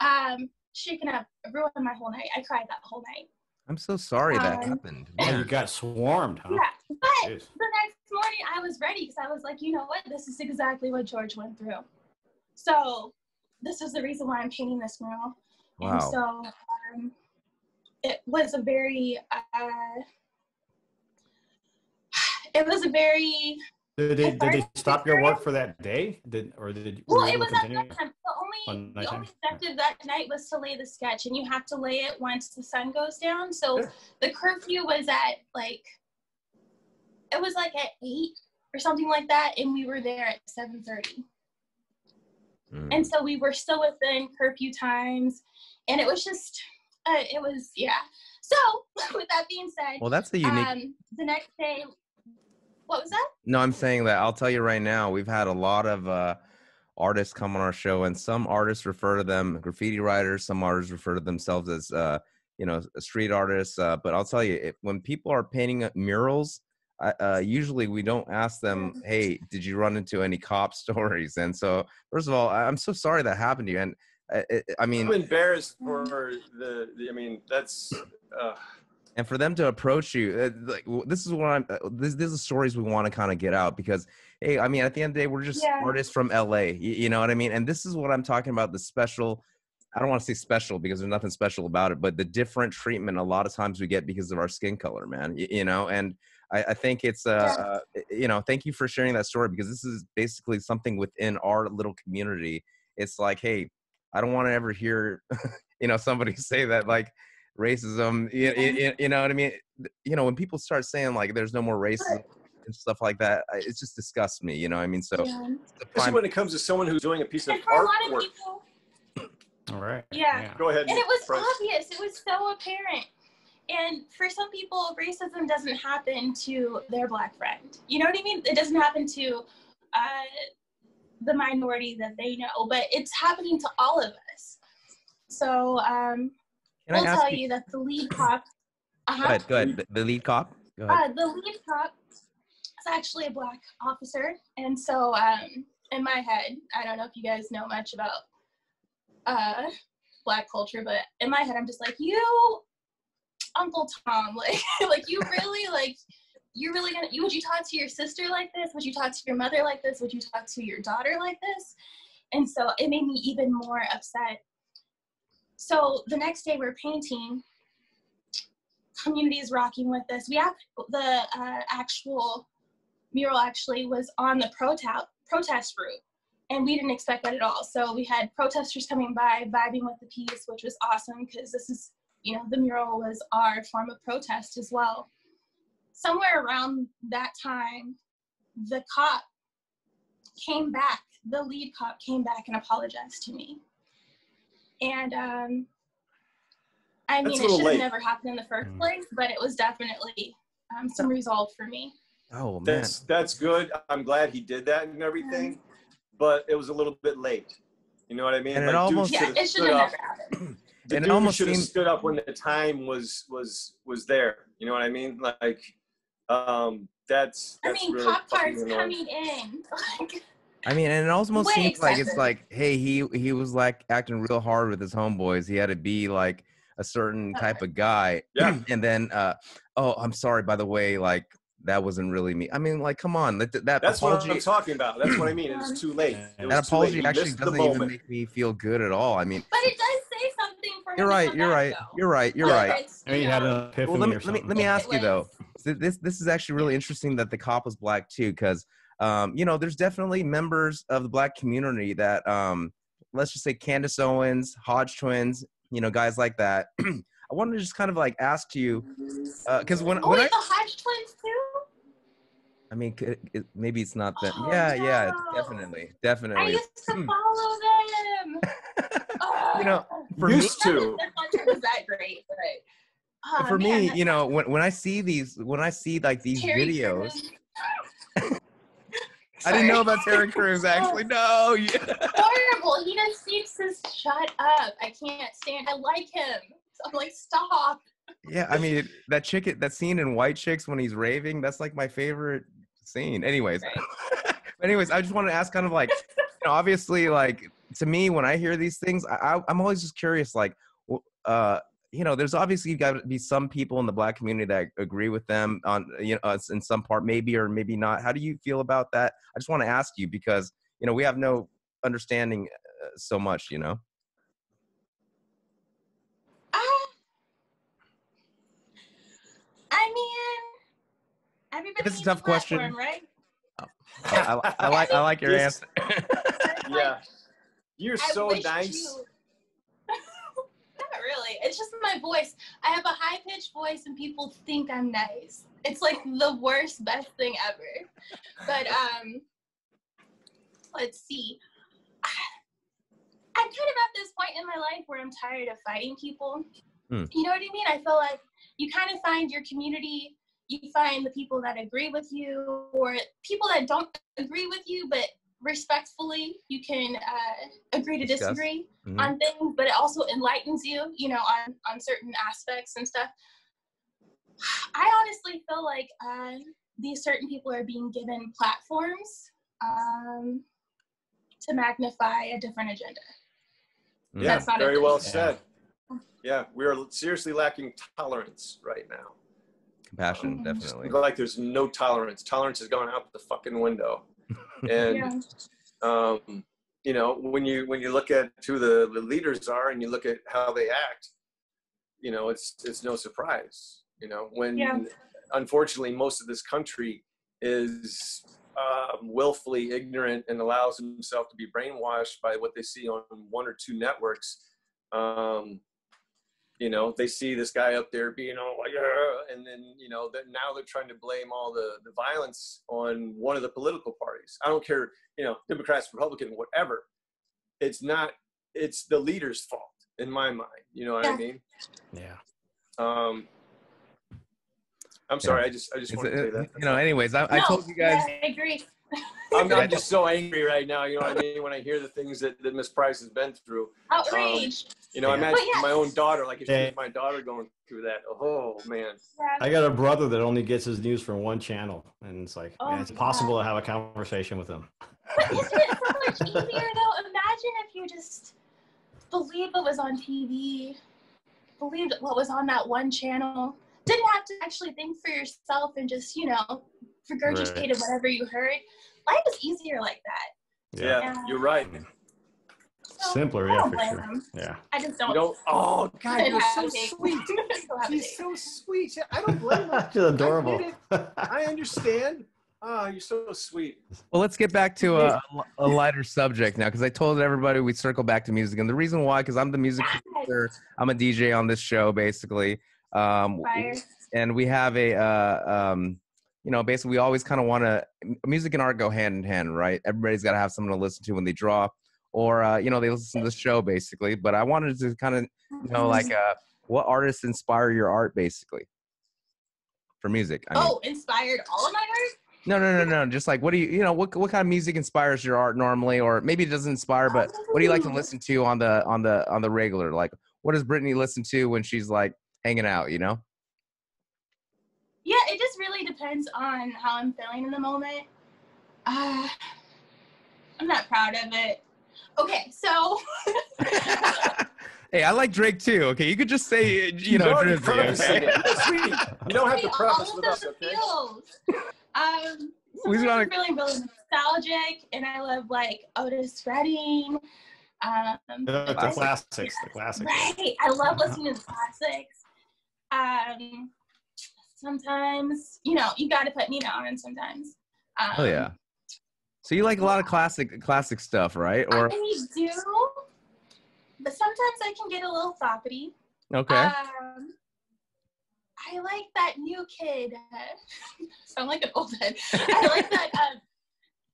um, shaken up, ruined my whole night. I cried that whole night. I'm so sorry that Um, happened. Oh, you got swarmed, huh? Yeah, but Jeez. the next morning I was ready because I was like, you know what? This is exactly what George went through. So this is the reason why I'm painting this mural. And Wow. so um, it was a very, uh, it was a very, Did they, did they as stop your work for that day? Did or did well, you it was at continue? nighttime. The only, On the only objective that night was to lay the sketch, and you have to lay it once the sun goes down. So Yeah. the curfew was at like, it was like at eight or something like that, and we were there at seven thirty. Mm. and so we were still within curfew times and it was just uh, it was yeah so <laughs> with that being said Well, that's the unique. um the next day what was that No, I'm saying that I'll tell you right now, we've had a lot of uh, artists come on our show, and some artists refer to them graffiti writers, some artists refer to themselves as uh, you know street artists. Uh, but I'll tell you, if, when people are painting uh, murals, I, uh, usually we don't ask them, "Hey, did you run into any cop <laughs> stories?" And so, first of all, I- I'm so sorry that happened to you, and uh, it, I mean, I'm embarrassed for the, the I mean, that's. Uh, and for them to approach you uh, like this is what i'm uh, this, this is stories we want to kind of get out because hey i mean at the end of the day we're just Yeah. artists from la you, you know what i mean? And this is what i'm talking about the special i don't want to say special because there's nothing special about it but the different treatment a lot of times we get because of our skin color man you, you know? And I, I think it's uh, uh you know thank you for sharing that story because this is basically something within our little community. It's like hey i don't want to ever hear <laughs> you know somebody <laughs> say that like racism you, you, you know what i mean you know when people start saying like there's no more racism and stuff like that it just disgusts me you know what i mean so yeah. the especially prime, when it comes to someone who's doing a piece of and for of artwork. people All right. Yeah. Go ahead. and it was Bryce. obvious it was so apparent and for some people racism doesn't happen to their black friend you know what i mean it doesn't happen to uh, the minority that they know but it's happening to all of us so um, Can ask tell you? you that the lead cop. Go Uh-huh. ahead. Go ahead. The, the lead cop. Go ahead. Uh, the lead cop is actually a black officer, and so um, in my head, I don't know if you guys know much about uh, black culture, but in my head, I'm just like, you, Uncle Tom, <laughs> like, like you really like. You're really gonna? You would you talk to your sister like this? Would you talk to your mother like this? Would you talk to your daughter like this? And so it made me even more upset. So the next day we're painting, community is rocking with this. We have the uh, actual mural actually was on the protest route, and we didn't expect that at all. So we had protesters coming by, vibing with the piece, which was awesome because this is you know the mural was our form of protest as well. Somewhere around that time, the cop came back. The lead cop came back and apologized to me, and um, I mean, it little should have never happened in the first Mm. place, but it was definitely um, some resolve for me. Oh man. That's that's good. I'm glad he did that and everything, but it was a little bit late. You know what I mean? And it almost- Yeah, should've it should stood have up. never happened. The <clears throat> And it dude almost should have seemed- stood up when the time was was was there. You know what I mean? Like, um, that's I that's mean, really cop fucking cars coming in. <laughs> Like, I mean, and it almost Way seems like it's like, hey, he he was like acting real hard with his homeboys. He had to be like a certain type of guy. Yeah. <clears throat> and then, uh, oh, I'm sorry. By the way, like that wasn't really me. I mean, like, come on, that, that That's apology. what I'm talking about. That's what I mean. It's too late. It that was too late. apology actually doesn't even make me feel good at all. I mean, but it does say something for him. you're right. come You're back, right. though. You're right. You're Whether right. it's, Maybe you he had know, an epiphany Well, let me or let me something. let me ask you though. So this this is actually really interesting that the cop was black too, because um, you know there's definitely members of the black community that um, let's just say Candace Owens, Hodge twins, you know, guys like that. <clears throat> I wanted to just kind of like ask you, because when Oh, when wait, I, the Hodge twins too? I mean, c- it, maybe it's not that. Oh, yeah, yeah, no. definitely, I definitely. used to follow them. <laughs> you know, Ugh. for me, Used to. Their content was that great, but oh, for man, me, you know, when when I see these, when I see like these Terry videos, Crews. I didn't know about Terry Crews actually. <laughs> No, yeah. <laughs> horrible. He just speaks to shut up. I can't stand. I like him. So I'm like, stop. Yeah, I mean that chick, that scene in White Chicks when he's raving, that's like my favorite scene. Anyways, <laughs> anyways, I just want to ask, kind of like, you know, obviously, like to me, when I hear these things, I, I, I'm always just curious, like, uh, you know, there's obviously got to be some people in the black community that agree with them on, you know, us in some part, maybe or maybe not. How do you feel about that? I just want to ask you because you know we have no understanding uh, so much, you know. Ah. I mean, everybody This is a needs tough question. platform, right? I, I, I like I like your <laughs> Yes. answer. Yeah, you're I so nice. you- Not really. It's just my voice. I have a high pitched voice, and people think I'm nice. It's like the worst, best thing ever. But um, let's see. I'm kind of at this point in my life where I'm tired of fighting people. Hmm. You know what I mean? I feel like you kind of find your community. You find the people that agree with you, or people that don't agree with you, but respectfully, you can uh, agree to Discuss. disagree Mhm. on things, but it also enlightens you, you know, on on certain aspects and stuff. I honestly feel like uh, these certain people are being given platforms um, to magnify a different agenda. Yeah, That's not very well said. Yeah, we are seriously lacking tolerance right now. Compassion, Mhm. definitely. Like there's no tolerance. Tolerance has gone out the fucking window. And Yeah. um, you know, when you when you look at who the, the leaders are and you look at how they act, you know, it's it's no surprise. You know, when Yeah. unfortunately most of this country is um, willfully ignorant and allows himself to be brainwashed by what they see on one or two networks. Um, you know, they see this guy up there being all like, "Argh," and then you know, that now they're trying to blame all the the violence on one of the political parties. I don't care, you know, Democrats, Republican, whatever. It's not. It's the leader's fault in my mind. You know what I mean? Yeah. Um, I'm sorry. I just I just It's, wanted to say that. you know, anyways, I, I told you guys. yeah, I agree. I'm, I'm just so angry right now. You know what I mean? When I hear the things that, that Miss Price has been through. Outrage. Um, you know, I Yeah. imagine yes. my own daughter, like if Yeah. she's my daughter going through that. Oh man. I got a brother that only gets his news from one channel, and it's like, Oh man, it's my possible to have a conversation with him. But isn't it so much easier though? Imagine if you just believed what was on TV, believed what was on that one channel, didn't have to actually think for yourself and just, you know, regurgitated whatever you heard. Life is easier like that. Yeah, Yeah. you're right. So, Simpler, yeah, for sure. them. Yeah. I just You don't. know, oh God, couldn't you're so sweet. Couldn't have a <laughs> He's so sweet. I don't blame him. <laughs> She's adorable. I understand. Oh, you're so sweet. Well, let's get back to a, a lighter subject now because I told everybody we'd circle back to music. And the reason why, because I'm the music producer, I'm a DJ on this show, basically. Um, Fire. and we have a, uh, um, you know, basically, we always kind of want to, music and art go hand in hand, right? Everybody's got to have someone to listen to when they draw, or, uh, you know, they listen to the show, basically. But I wanted to kind of you know, like, uh, what artists inspire your art, basically, for music? I mean, oh, inspired all of my art? no, no, no, no. Just like, what do you, you know, what what kind of music inspires your art normally, or maybe it doesn't inspire, but what do you like to listen to on the on the on the regular? Like, what does Brittany listen to when she's like hanging out? You know? Yeah, it just really depends on how I'm feeling in the moment. Uh, I'm not proud of it. Okay, so <laughs> hey, I like Drake too. Okay, you could just say, you know, You're already Drizzy, prefacing okay? it. <laughs> That's sweet. You don't have to all preface of with us, those okay? feels. Um, We sometimes gotta- I'm feeling really nostalgic, and I love like Otis Redding. Um, The, the Classic. classics, the classics. Right. I love listening to the classics. Um, sometimes, you know, you got to put Nina on sometimes. Um, Oh yeah. So you like a lot of classic classic stuff, right? Or I do, but sometimes I can get a little thoppity. okay, Um, I like that new kid. <laughs> sound like an old head. I like that. <laughs> Um,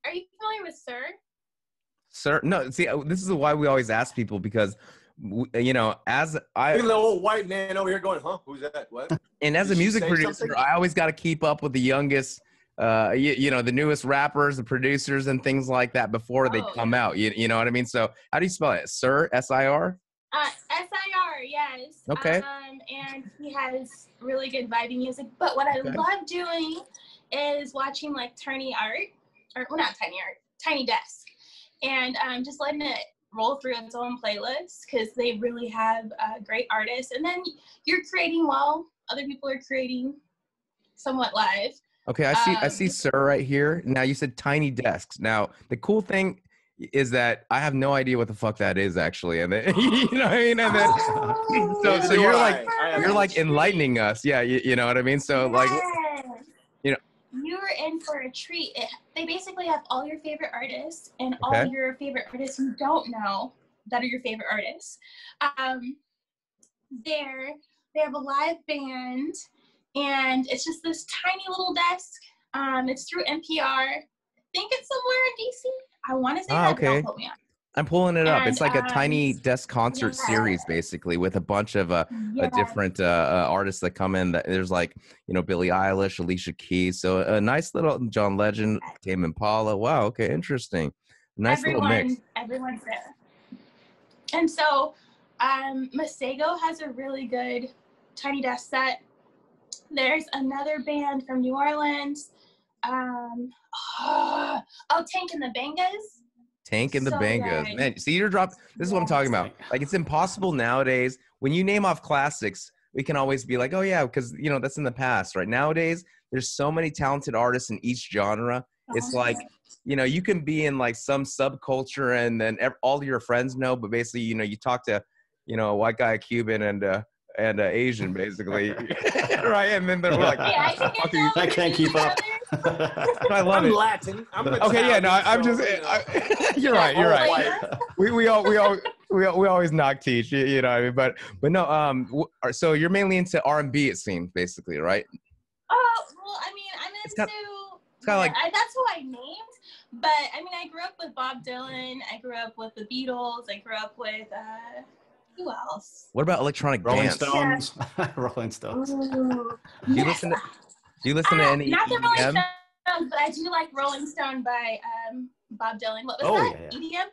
are you familiar with Sir? sir. No, see, uh, this is why we always ask people because, you know, as I Look the old white man over here going, huh? Who's that? What? and as a Did she music producer, something? I always got to keep up with the youngest, uh, you, you know, the newest rappers, the producers, and things like that before they Oh, come out. You, you know what I mean? So how do you spell it? Sir, S I R. Uh, S-I-R, yes. Okay. Um, and he has really good vibing music. But what I Okay. love doing is watching like Tiny Art, or well, not Tiny Art, Tiny Desk, and um, just letting it roll through its own playlist because they really have uh, great artists. And then you're creating while other people are creating somewhat live. Okay, I see. I Um, see, sir, right here. Now you said tiny desks. Now the cool thing is that I have no idea what the fuck that is actually, and then, <laughs> you know what I mean. And then Oh, <laughs> so- so you're I. like- I you're like enlightening us. Yeah, you, you know what I mean. So like, Yes. you know- you're in for a treat. It, they basically have all your favorite artists and Okay. all your favorite artists you don't know that are your favorite artists. Um, there, they have a live band, and it's just this tiny little desk. Um, it's through NPR. I think it's somewhere in DC. I want to say Ah, that, okay. don't quote me on. I'm pulling it up. It's And, like a um, tiny desk concert yeah. series, basically, with a bunch of uh, Yeah. different uh, uh, artists that come in. That there's like you know Billie Eilish, Alicia Keys. So a nice little John Legend, Tame Impala. Wow. Okay, interesting. Nice everyone, little mix. Everyone's there. And so, um, Masego has a really good Tiny Desk set. There's another band from New Orleans. Um, <gasps> oh, Tank and the Bangas. Tank and the So Bangas. good. Man, see, you're drop. This is what I'm talking about. Like, it's impossible nowadays. When you name off classics, we can always be like, oh, yeah, because, you know, that's in the past, right? Nowadays, there's so many talented artists in each genre. It's Oh, like, you know, you can be in like some subculture and then ev- all your friends know, but basically, you know, you talk to, you know, a white guy, a Cuban, and, uh, and uh, Asian, basically, <laughs> <laughs> right? And then they're like, Yeah, I can "Fuck get are you down I with can't keep up. Other. I love I'm it. Latin. I'm Okay, yeah, no, I, I'm Italian, just. you know. I, <laughs> you're right. You're right. We we all we all we, we always knock teach you, you know what I mean but but no um w- so you're mainly into R&B it seems basically right Oh, well, I mean, I'm It's into. got- it's kinda like- I, that's who I named. But I mean, I grew up with Bob Dylan. I grew up with the Beatles. I grew up with uh, who else? what about electronic Rolling dance Stones. <laughs> Rolling Stones. Ooh, do you listen to do you listen to Uh, any not the Rolling Stones. But I do like Rolling Stone by um, Bob Dylan. What was Oh, that? yeah, EDM?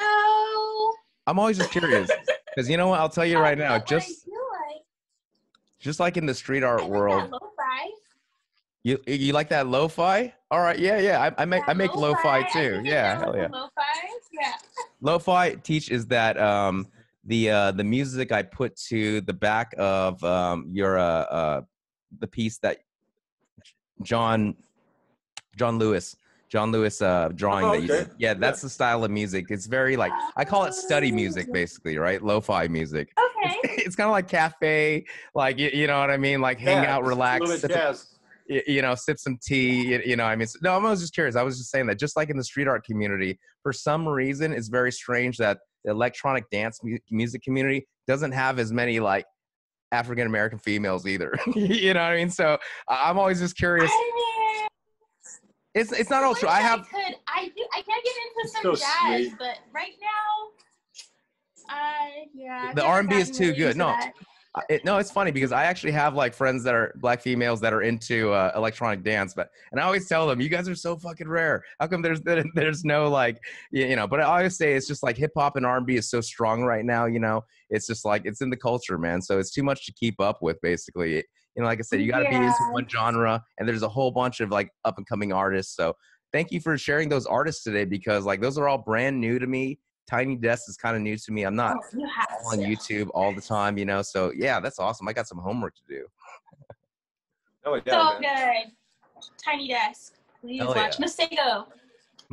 No. I'm always just curious <laughs> because you know what? I'll tell you right now. Just like, just like in the street art like world, lo-fi. you you like that lo-fi? All right, yeah, yeah. I, I make I make lo-fi I too. Yeah, hell yeah. Lo-fi, yeah. <laughs> Lo-fi teaches that um the uh the music I put to the back of um your uh uh the piece that John John Lewis John Lewis uh drawing Oh, that you did. Yeah, that's the style of music. It's very like I call it study music basically, right? Lo-fi music. Okay. <laughs> it's kind of like cafe, like you, you know what I mean, like hang Yeah, out, just a relax, little sip a- jazz. y- you know, sip some tea. y- You know, I mean, s- no, I was just curious. I was just saying that, just like in the street art community, for some reason, it's very strange that the electronic dance mu- music community doesn't have as many like African American females either. <laughs> <laughs> you know what I mean? So I- I'm always just curious. I mean, It's it's not all true. I have could. I do. I can get into some so jazz, sweet. but right now, uh, yeah. The R&B is too really good. No, that. It, no, it's funny because I actually have like friends that are black females that are into uh, electronic dance, but and I always tell them, you guys are so fucking rare. How come there's <laughs> there's no like you you know? But I always say it's just like hip hop and R and B is so strong right now. You know, it's just like it's in the culture, man. So it's too much to keep up with. Basically, you know, like I said, you got to be into one genre, and there's a whole bunch of like up and coming artists. So thank you for sharing those artists today because like those are all brand new to me. Tiny Desk is kind of new to me. I'm not Oh, you on to. YouTube all the time, you know. So yeah, that's awesome. I got some homework to do. Oh yeah, So man. good. Tiny Desk. Please Hell watch Masego.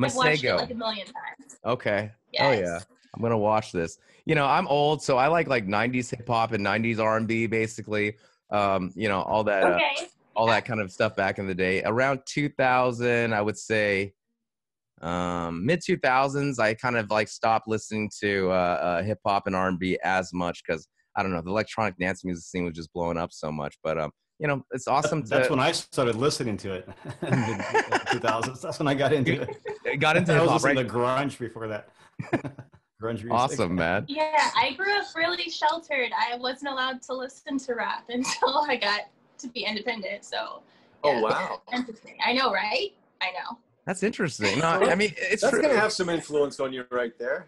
I've watched it Masego. like a million times. Okay. Yes. Oh yeah. I'm gonna watch this. You know, I'm old, so I like like '90s hip hop and '90s R&B, basically. Um, you know, all that, uh, Okay. all that kind of stuff back in the day. Around 2000, I would say, um, mid 2000s, I kind of like stopped listening to uh, uh, hip hop and R&B as much because I don't know, the electronic dance music scene was just blowing up so much. But um, you know, it's awesome to. That's when I started listening to it <laughs> in the 2000s. That's when I got into it. <laughs> got into I was hop, listening right? to grunge before that. <laughs> grunge music. Awesome, man. Yeah, I grew up really sheltered. I wasn't allowed to listen to rap until I got to be independent. So. Oh wow, Interesting. I know, right? I know. That's interesting. No, I mean it's that's true. gonna have some influence on you right there.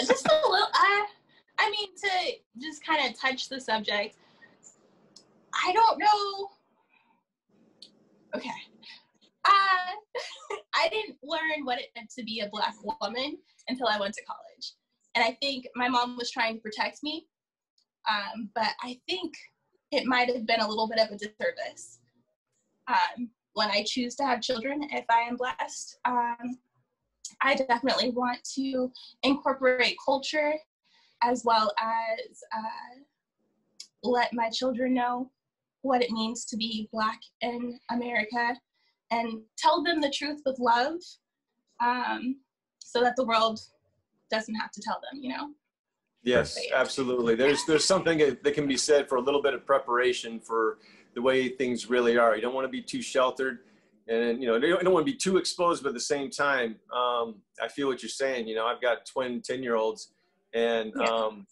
just a little I I mean to just kind of touch the subject. I don't know. Okay. Uh <laughs> I didn't learn what it meant to be a black woman until I went to college. And I think my mom was trying to protect me. Um, but I think it might have been a little bit of a disservice. Um, when I choose to have children, if I am blessed, um, I definitely want to incorporate culture as well as uh, let my children know what it means to be black in America and tell them the truth with love um, so that the world doesn't have to tell them, you know? Yes, absolutely. There's there's something that that can be said for a little bit of preparation for the way things really are. You don't want to be too sheltered, and you know you don't, want to be too exposed, but at the same time, um, I feel what you're saying. You know, I've got twin ten year olds, and Yeah. um,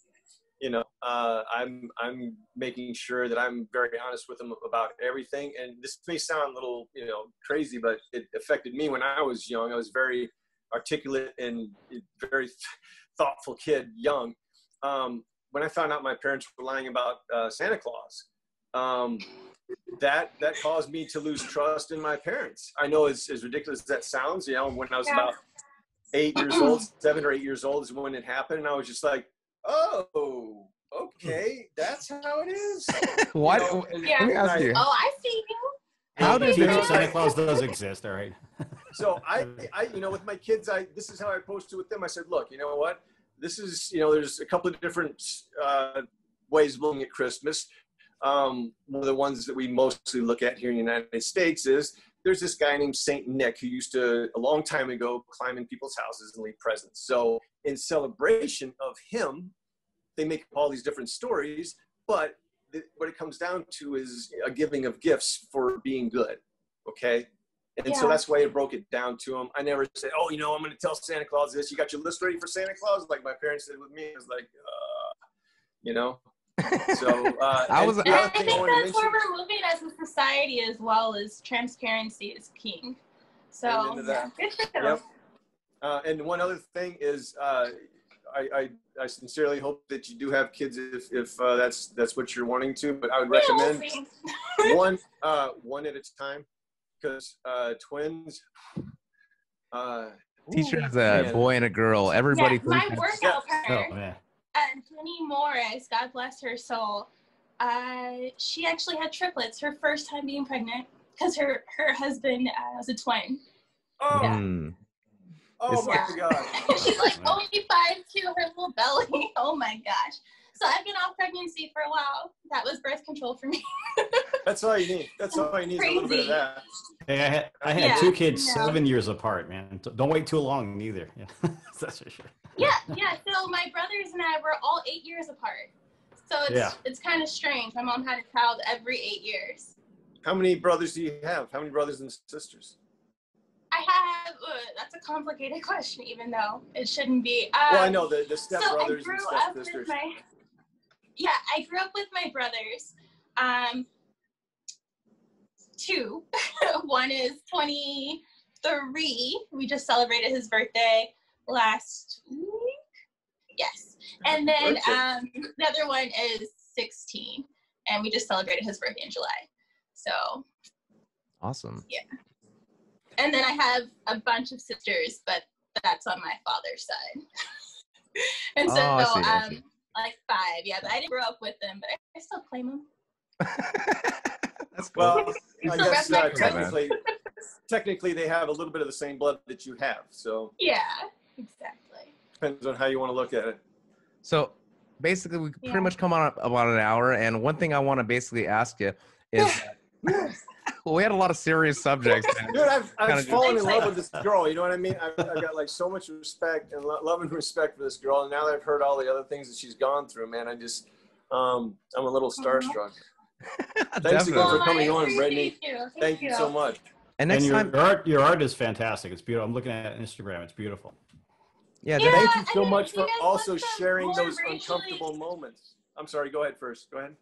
you know, uh, I'm I'm making sure that I'm very honest with them about everything. And this may sound a little you know crazy, but it affected me when I was young. I was very articulate and very thoughtful kid, young. Um, when I found out my parents were lying about uh, Santa Claus, um, that that caused me to lose trust in my parents. I know as, as ridiculous as that sounds, you know, when I was Yeah. about eight years old, <clears throat> seven or eight years old is when it happened, and I was just like, oh, okay, that's how it is. Why? <laughs> You know, and- Yeah. Let me ask you. Oh, I see you. How Hey, did teacher, they- Santa <laughs> Claus does exist, all right. so I, <laughs> I, you know, with my kids, I this is how I posted with them. I said, look, you know what? This is, you know, there's a couple of different uh, ways of looking at Christmas. Um, one of the ones that we mostly look at here in the United States is there's this guy named Saint Nick who used to a long time ago climb in people's houses and leave presents. So in celebration of him, they make up all these different stories, but th- what it comes down to is a giving of gifts for being good. Okay. And so that's why I broke it down to him. I never said, "Oh, you know, I'm going to tell Santa Claus this." You got your list ready for Santa Claus, like my parents did with me. It was like, uh, you know. So uh, <laughs> I was- the And I other think I wanted to that's where we're moving as a society as well as transparency is king. So Amen to that. yeah, good for them. Yep. Uh, and one other thing is, uh, I, I, I sincerely hope that you do have kids if, if uh, that's that's what you're wanting to. But I would recommend <laughs> <laughs> one uh, one at a time because uh, twins. Uh, Teacher has a man. boy and a girl. Everybody yeah, my thinks workout Oh partner, man. Uh, Jenny Morris, God bless her soul. Uh, she actually had triplets her first time being pregnant because her her husband uh, was a twin. Oh, Hmm. oh my Yeah. God! <laughs> She's like only five two, her little belly. <laughs> Oh my gosh. So I've been off pregnancy for a while. That was birth control for me. <laughs> That's all you need. That's all you need. Is a little bit of Crazy. that. Hey, I had, I had Yeah, two kids no. seven years apart, man. Don't wait too long either. Yeah, <laughs> that's for sure. Yeah, yeah. So my brothers and I were all eight years apart. So it's Yeah. it's kind of strange. My mom had a child every eight years. How many brothers do you have? How many brothers and sisters? I have. Uh, that's a complicated <laughs> question, even though it shouldn't be. Um, well, I know the, the so I stepbrothers and up with stepsisters. my. Yeah, I grew up with my brothers. Um, two. <laughs> One is twenty three. We just celebrated his birthday last week. Yes, and then um, the other one is sixteen, and we just celebrated his birthday in July. So, Awesome. Yeah. And then I have a bunch of sisters, but that's on my father's side. <laughs> and so, Oh, see, um, like five, yeah. But I didn't grow up with them, but I still claim them. <laughs> That's cool. Well, I guess uh, technically, technically they have a little bit of the same blood that you have. So Yeah, exactly. depends on how you want to look at it. So basically, we Yeah. pretty much come on about an hour. And one thing I want to basically ask you is <laughs> <laughs> well, we had a lot of serious subjects. Dude, I've, Kinda I've just- fallen in love with this girl. You know what I mean? I've, I've got like so much respect and lo- love and respect for this girl. And now that I've heard all the other things that she's gone through, man, I just, um, I'm a little starstruck. <laughs> Thanks again Definitely. for coming I on, Brittney. You. Thank you so much. And And your, time, your art, your art is fantastic. It's beautiful. I'm looking at Instagram. It's beautiful. yeah, Yeah. Thank you so much for also sharing more those racially- uncomfortable moments. I'm sorry. Go ahead first. Go ahead.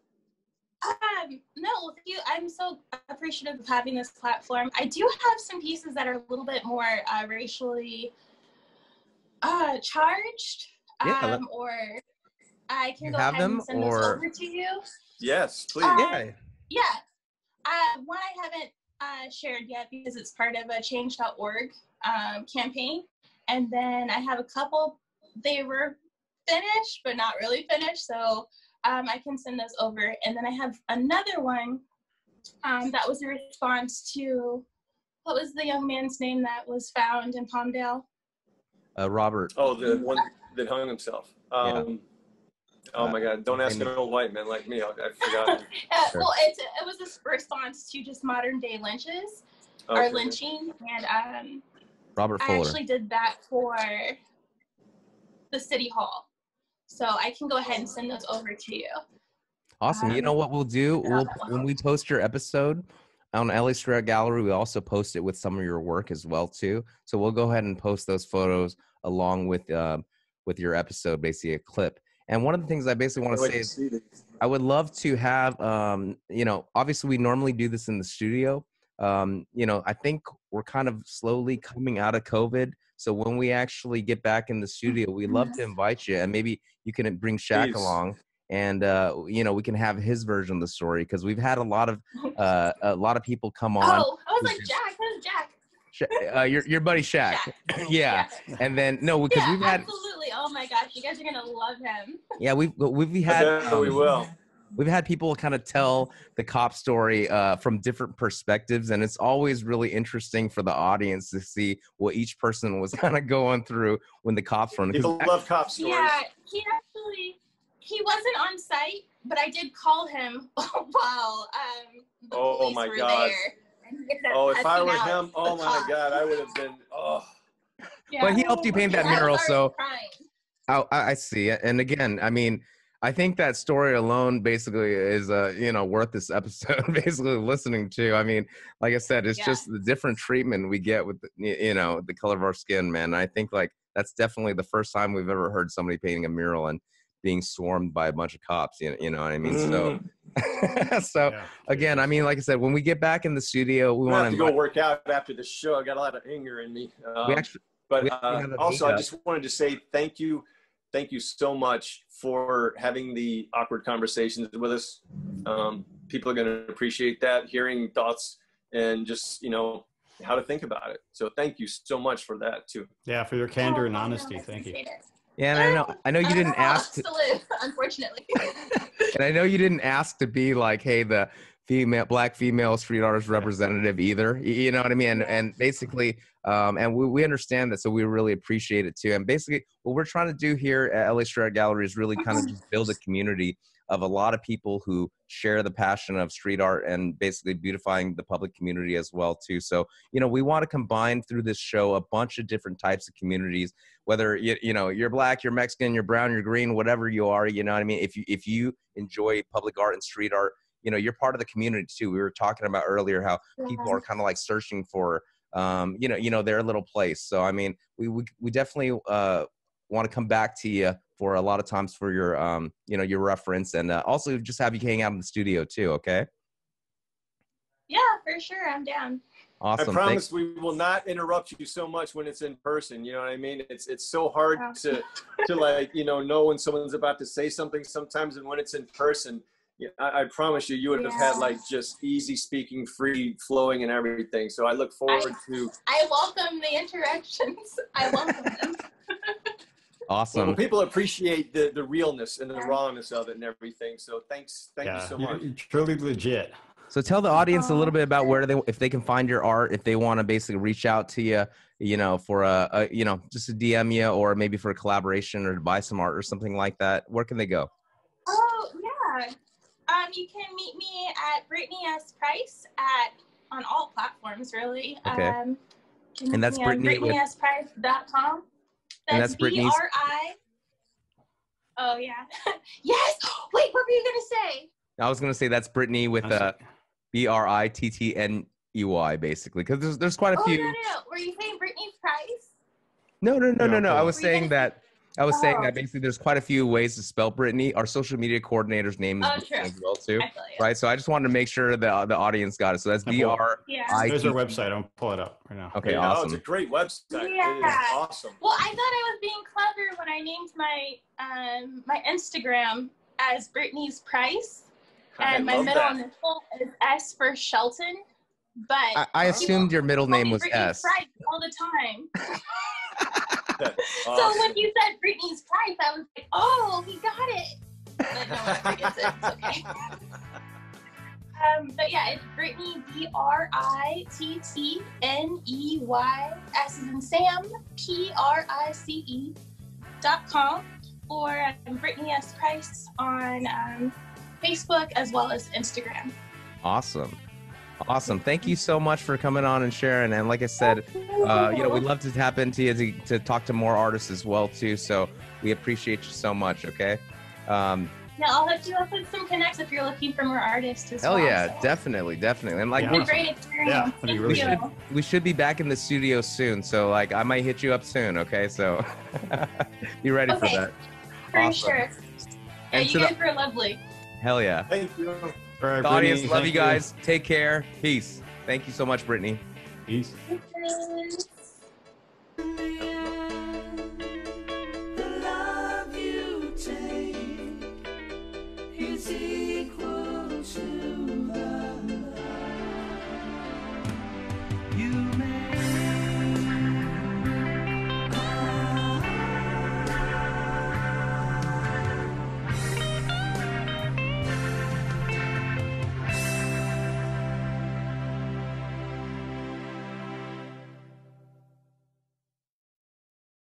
Um, no, thank you. I'm so appreciative of having this platform. I do have some pieces that are a little bit more uh, racially uh, charged, Yeah, let- um, or I can You go have ahead them, and send or- those over to you. Yes, please. Uh, yeah. Yeah. Uh, one I haven't uh, shared yet because it's part of a change.org um, campaign. And then I have a couple, they were finished, but not really finished. So um, I can send those over. And then I have another one um, that was a response to what was the young man's name that was found in Palmdale? Uh, Robert. Oh, the one that hung himself. Um, Oh Uh, my God! Don't ask Amy. an old white man like me. I, I forgot. Uh, <laughs> Sure. Well, it's, it was a response to just modern day lynches or lynching. And um, Robert I actually did that for the city hall. So I can go ahead and send those over to you. Awesome. You Um, know what we'll do? We'll when we post your episode on LA Street Gallery, we also post it with some of your work as well too. So we'll go ahead and post those photos along with um, with your episode, basically a clip. And one of the things I basically want to say is. I would love to have, um, you know, obviously we normally do this in the studio. Um, you know, I think we're kind of slowly coming out of COVID. So when we actually get back in the studio, we'd love to invite you and maybe you can bring Shaq Please. along and, uh, you know, we can have his version of the story because we've had a lot of, uh, a lot of people come on. Oh, I was like, Jack, who's Jack? Sha- Uh, your, your buddy Shaq. Jack. <clears throat> yeah. And then, no, because Yeah, we've had, absolutely. Oh my gosh, you guys are gonna love him. yeah, we've, we've I had, bet we um, will. we've had people kind of tell the cop story uh, from different perspectives and it's always really interesting for the audience to see what each person was <laughs> kind of going through when the cops were in People love cop stories. Yeah, he actually he wasn't on site, but I did call him <laughs> while um the Oh police my were God. there. And he kept Oh, if I were out him, oh my cops. <laughs> God, I would have been. Oh, Yeah. but he helped you paint that I mural already so crying. I, I I see it and again i mean i think that story alone basically is uh you know worth this episode <laughs> basically listening to i mean like i said it's Yeah. just the different treatment we get with the, you know the color of our skin man i think like that's definitely the first time we've ever heard somebody painting a mural and being swarmed by a bunch of cops. You know, you know what I mean? So, <laughs> so Yeah. again, I mean, like I said, when we get back in the studio, we want to go work out after the show. I got a lot of anger in me. Um, We actually, but we actually uh, also, I just wanted to say thank you, thank you so much for having the awkward conversations with us. Um, people are going to appreciate that, hearing thoughts and just you know how to think about it. So thank you so much for that too. Yeah, for your candor and honesty. Thank you. Yeah, and I know, I know you I didn't ask, to, to live, <laughs> unfortunately. <laughs> and I know you didn't ask to be like, hey, the female, black female street artist representative either. You know what I mean? And, and basically, um, and we, we understand that, so we really appreciate it too. And basically, what we're trying to do here at LA Street Art Gallery is really kind of just build a community of a lot of people who share the passion of street art and basically beautifying the public community as well too. So, you know, we want to combine through this show a bunch of different types of communities, whether you, you know, you're black, you're Mexican, you're brown, you're green, whatever you are, you know what I mean? If you if you enjoy public art and street art, you know, you're part of the community too. We were talking about earlier how people are kind of like searching for um, you know, you know, their little place. So I mean, we we, we definitely uh want to come back to you for a lot of times for your um, you know, your reference and uh, also just have you hang out in the studio too, okay? yeah, for sure. I'm down. Awesome. I promise we will not interrupt you so much when it's in person. You know what I mean? It's it's so hard Yeah. to to like you know know when someone's about to say something sometimes, and when it's in person, yeah, I, I promise you, you would have had like just easy speaking, free flowing, and everything. So I look forward to. I welcome the interactions. I welcome them. <laughs> Awesome. Well, people appreciate the the realness and the rawness of it and everything. So thanks, thank yeah, you so you're- much. you're truly legit. So tell the audience a little bit about where they if they can find your art, if they want to basically reach out to you, you know, for a, a you know, just to DM you or maybe for a collaboration or to buy some art or something like that. Where can they go? Oh yeah. Um, you can meet me at Brittney S Price at on all platforms really. Okay. Um, can And that's me on Brittany with- BrittneySPrice.com. And that's B Brittany's- R I. Oh yeah. <laughs> yes. Wait, what were you gonna say? I was gonna say that's Brittany with That's uh B R I T T N E Y basically because there's there's quite a Oh few. no, no, no. Were you saying Brittany's Price? No, no, no, no, No, no. I was saying gonna- that. I was saying Oh. that basically there's quite a few ways to spell Brittany. Our social media coordinator's name is Oh, Brittany true. as well too, I right? So I just wanted to make sure the the audience got it. So that's I B will. R Yeah. There's our website. I'm pull it up right now. Okay, Yeah, oh, awesome. it's a great website. It is Yeah. awesome. Well, I thought I was being clever when I named my um my Instagram as Brittney's Price, I and my middle that. initial is S for Shelton. But I, I assumed your middle name was Brittney S. Price all the time. <laughs> <laughs> <laughs> So Awesome. when you said Brittney's Price, I was like, oh, he got it. But no one forgets it. It's okay. <laughs> Um, but yeah, it's Brittney B R I T T N E Y S is in Sam P R I C E dot com or um, Brittney S Price on um, Facebook as well as Instagram. Awesome. Awesome. Thank you so much for coming on and sharing. And like I said, uh, you know, we'd love to tap into you to, to talk to more artists as well too. So we appreciate you so much. Okay. Um, Yeah, I'll hook you up with some connects if you're looking for more artists as hell well. yeah, so. definitely, definitely. And like Yeah. It's we're, a great experience. Yeah, Thank really we you. should we should be back in the studio soon. So like I might hit you up soon. Okay. So <laughs> be ready for that. For Awesome. sure. Yeah, And you to the- guys were lovely. Hell yeah. Thank you. All right, the Brittany, audience, love you guys. You. Take care. Peace. Thank you so much, Brittany. Peace. Peace.